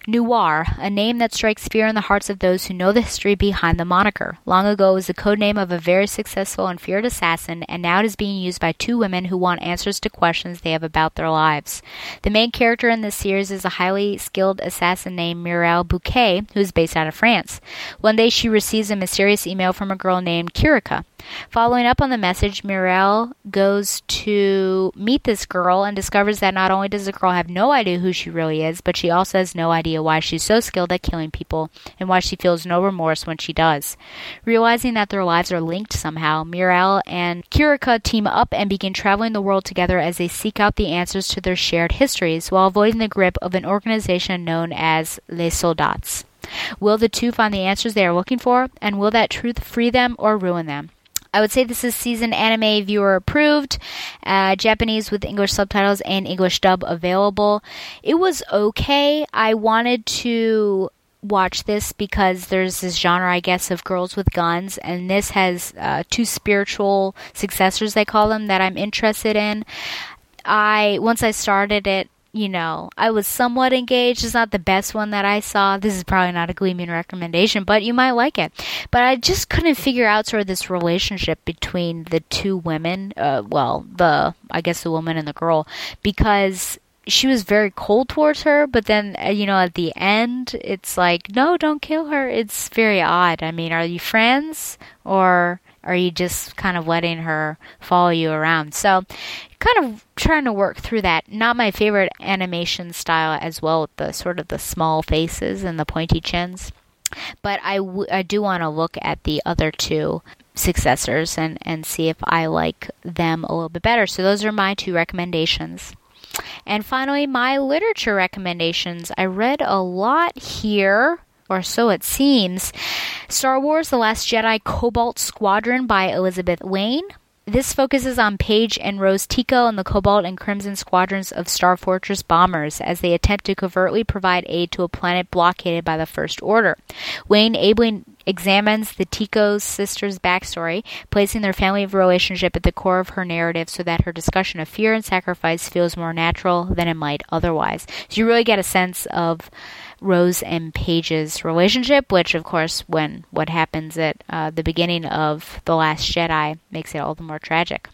[SPEAKER 4] Noir, a name that strikes fear in the hearts of those who know the history behind the moniker. Long ago, it was the code name of a very successful and feared assassin, and now it is being used by two women who want answers to questions they have about their lives. The main character in this series is a highly skilled assassin named Mireille Bouquet, who is based out of France. One day, she receives a mysterious email from a girl named Kirika. Following up on the message, Mireille goes to meet this girl and discovers that not only does the girl have no idea who she really is, but she also has no idea why she's so skilled at killing people and why she feels no remorse when she does. Realizing that their lives are linked somehow, Mireille and Kirika team up and begin traveling the world together as they seek out the answers to their shared histories while avoiding the grip of an organization known as Les Soldats. Will the two find the answers they are looking for, and will that truth free them or ruin them? I would say this is season anime viewer approved, uh, Japanese with English subtitles and English dub available. It was okay. I wanted to watch this because there's this genre, I guess, of girls with guns, and this has uh, two spiritual successors, they call them, that I'm interested in. I once I started it, you know, I was somewhat engaged. It's not the best one that I saw. This is probably not a Gleaming recommendation, but you might like it. But I just couldn't figure out sort of this relationship between the two women. Uh, well, the I guess the woman and the girl, because she was very cold towards her, but then uh, you know at the end it's like, no, don't kill her. It's very odd. I mean, are you friends or are you just kind of letting her follow you around? So, kind of trying to work through that. Not my favorite animation style as well, the sort of the small faces and the pointy chins. But I, w- I do want to look at the other two successors and, and see if I like them a little bit better. So, those are my two recommendations. And finally, my literature recommendations. I read a lot here or so it seems. Star Wars The Last Jedi Cobalt Squadron by Elizabeth Wayne. This focuses on Paige and Rose Tico and the Cobalt and Crimson squadrons of Star Fortress bombers as they attempt to covertly provide aid to a planet blockaded by the First Order. Wayne ably examines the Tico's sisters' backstory, placing their family relationship at the core of her narrative so that her discussion of fear and sacrifice feels more natural than it might otherwise. So you really get a sense of Rose and Paige's relationship, which, of course, when what happens at uh, the beginning of The Last Jedi makes it all the more tragic.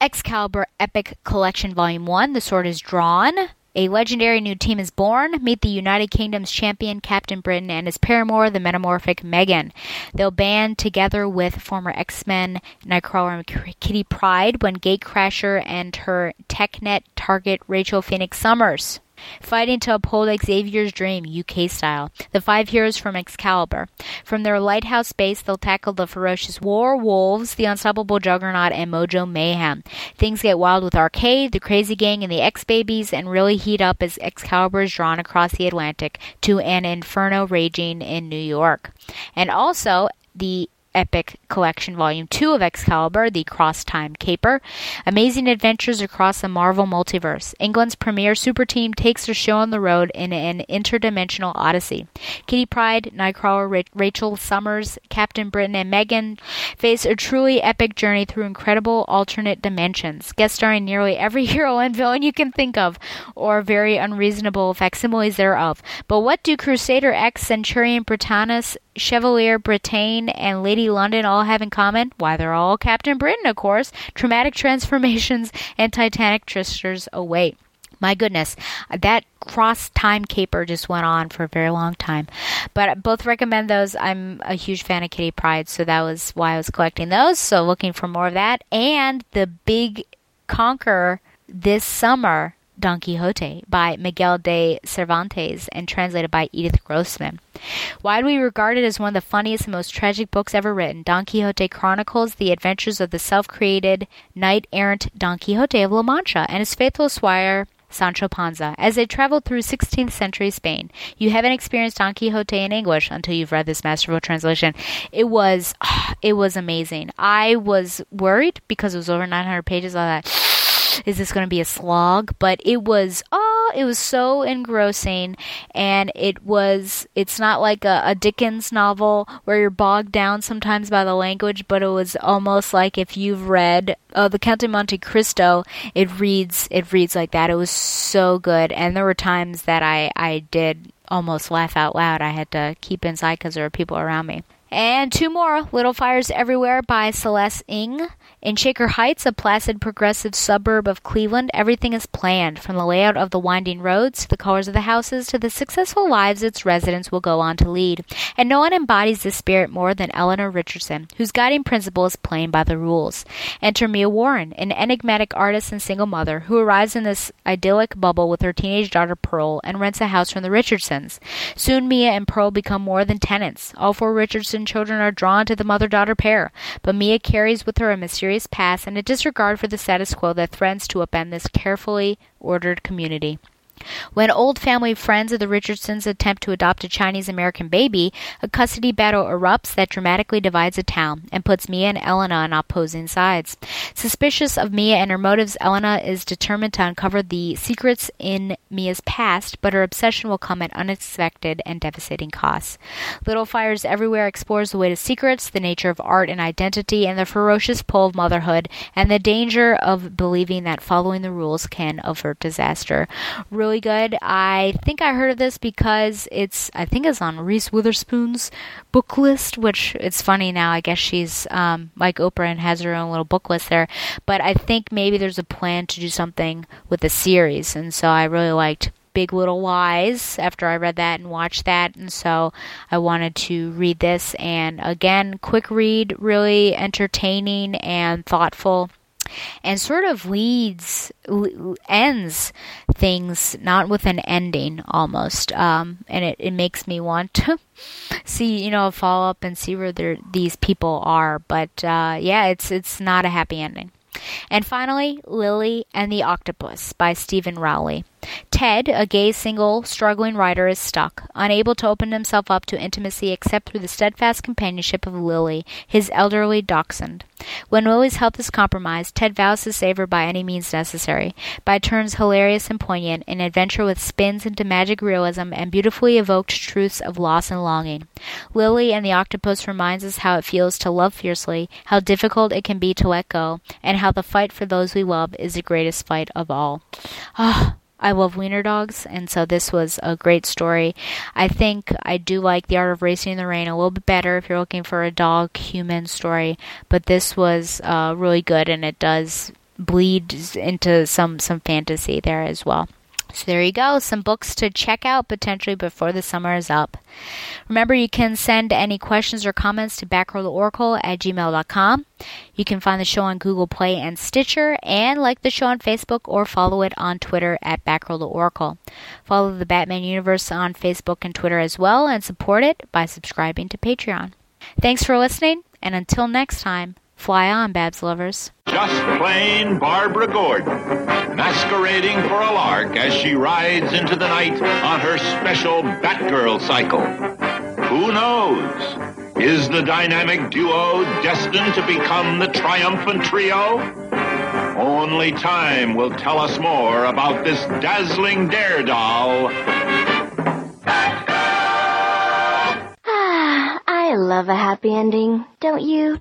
[SPEAKER 4] Excalibur Epic Collection Volume 1 The Sword is Drawn. A legendary new team is born. Meet the United Kingdom's champion, Captain Britain, and his paramour, the metamorphic Meggan. They'll band together with former X Men Nightcrawler and Kitty Pryde when Gatecrasher and her TechNet target Rachel Phoenix Summers fighting to uphold Xavier's dream, UK style. The five heroes from Excalibur. From their lighthouse base, they'll tackle the ferocious war wolves, the unstoppable juggernaut, and Mojo Mayhem. Things get wild with Arcade, the Crazy Gang, and the X Babies, and really heat up as Excalibur is drawn across the Atlantic to an inferno raging in New York. And also, the Epic Collection Volume 2 of Excalibur, the Cross Time Caper. Amazing adventures across the Marvel multiverse. England's premier super team takes their show on the road in an interdimensional odyssey. Kitty Pryde, Nightcrawler, Rachel Summers, Captain Britain, and Meggan face a truly epic journey through incredible alternate dimensions, guest starring nearly every hero and villain you can think of, or very unreasonable facsimiles thereof. But what do Crusader X, Centurion Britannicus, Chevalier Britain, and Lady London all have in common? Why, they're all Captain Britain, of course. Traumatic transformations and titanic twisters await. My goodness, that cross time caper just went on for a very long time. But I both recommend those. I'm a huge fan of Kitty Pryde, so that was why I was collecting those. So looking for more of that. And the big conquer this summer Don Quixote by Miguel de Cervantes and translated by Edith Grossman. Widely regarded as one of the funniest and most tragic books ever written, Don Quixote chronicles the adventures of the self created knight errant Don Quixote of La Mancha and his faithful squire Sancho Panza, as they traveled through 16th century Spain. You haven't experienced Don Quixote in English until you've read this masterful translation. It was, it was amazing. I was worried because it was over 900 pages. I thought, is this going to be a slog? But it was, oh, it was so engrossing. And it was, it's not like a, a Dickens novel where you're bogged down sometimes by the language, but it was almost like if you've read uh, The Count of Monte Cristo, it reads, it reads like that. It was so good. And there were times that I, I did almost laugh out loud. I had to keep inside because there were people around me. And two more Little Fires Everywhere by Celeste Ng. In Shaker Heights, a placid progressive suburb of Cleveland, everything is planned, from the layout of the winding roads to the colors of the houses to the successful lives its residents will go on to lead. And no one embodies this spirit more than Elena Richardson, whose guiding principle is playing by the rules. Enter Mia Warren, an enigmatic artist and single mother who arrives in this idyllic bubble with her teenage daughter Pearl and rents a house from the Richardsons. Soon Mia and Pearl become more than tenants. All four Richardson children are drawn to the mother daughter pair, but Mia carries with her a mysterious past and a disregard for the status quo that threatens to upend this carefully ordered community. When old family friends of the Richardsons attempt to adopt a Chinese American baby, a custody battle erupts that dramatically divides the town and puts Mia and Elena on opposing sides. Suspicious of Mia and her motives, Elena is determined to uncover the secrets in Mia's past, but her obsession will come at unexpected and devastating costs. Little Fires Everywhere explores the way to secrets, the nature of art and identity, and the ferocious pull of motherhood, and the danger of believing that following the rules can avert disaster. Really good. I think I heard of this because it's, I think it's on Reese Witherspoon's book list, which it's funny now. I guess she's um, like Oprah and has her own little book list there. But I think maybe there's a plan to do something with the series, and so I really liked Big Little Lies after I read that and watched that, and so I wanted to read this. And again, quick read, really entertaining and thoughtful and sort of leads ends things not with an ending almost um, and it, it makes me want to see you know follow up and see where these people are but uh, yeah it's it's not a happy ending and finally, Lily and the Octopus by Steven Rowley. Ted, a gay single struggling writer, is stuck, unable to open himself up to intimacy except through the steadfast companionship of Lily, his elderly dachshund. When Lily's health is compromised, Ted vows to save her by any means necessary. By turns hilarious and poignant, an adventure with spins into magic realism and beautifully evoked truths of loss and longing. Lily and the Octopus reminds us how it feels to love fiercely, how difficult it can be to let go, and how the fight for those we love is the greatest fight of all. Ah, I love wiener dogs, and so this was a great story. I think I do like The Art of Racing in the Rain a little bit better if you're looking for a dog human story, but this was uh, really good, and it does bleed into some some fantasy there as well. So there you go, some books to check out potentially before the summer is up. Remember, you can send any questions or comments to batgirltooracle at gmail.com. You can find the show on Google Play and Stitcher, and like the show on Facebook or follow it on Twitter at batgirltooracle. Follow the Batman Universe on Facebook and Twitter as well, and support it by subscribing to Patreon. Thanks for listening, and until next time, fly on, Babs lovers.
[SPEAKER 1] Just plain Barbara Gordon, masquerading for a lark as she rides into the night on her special Batgirl cycle. Who knows? Is the dynamic duo destined to become the triumphant trio? Only time will tell us more about this dazzling daredoll.
[SPEAKER 2] Ah, I love a happy ending, don't you?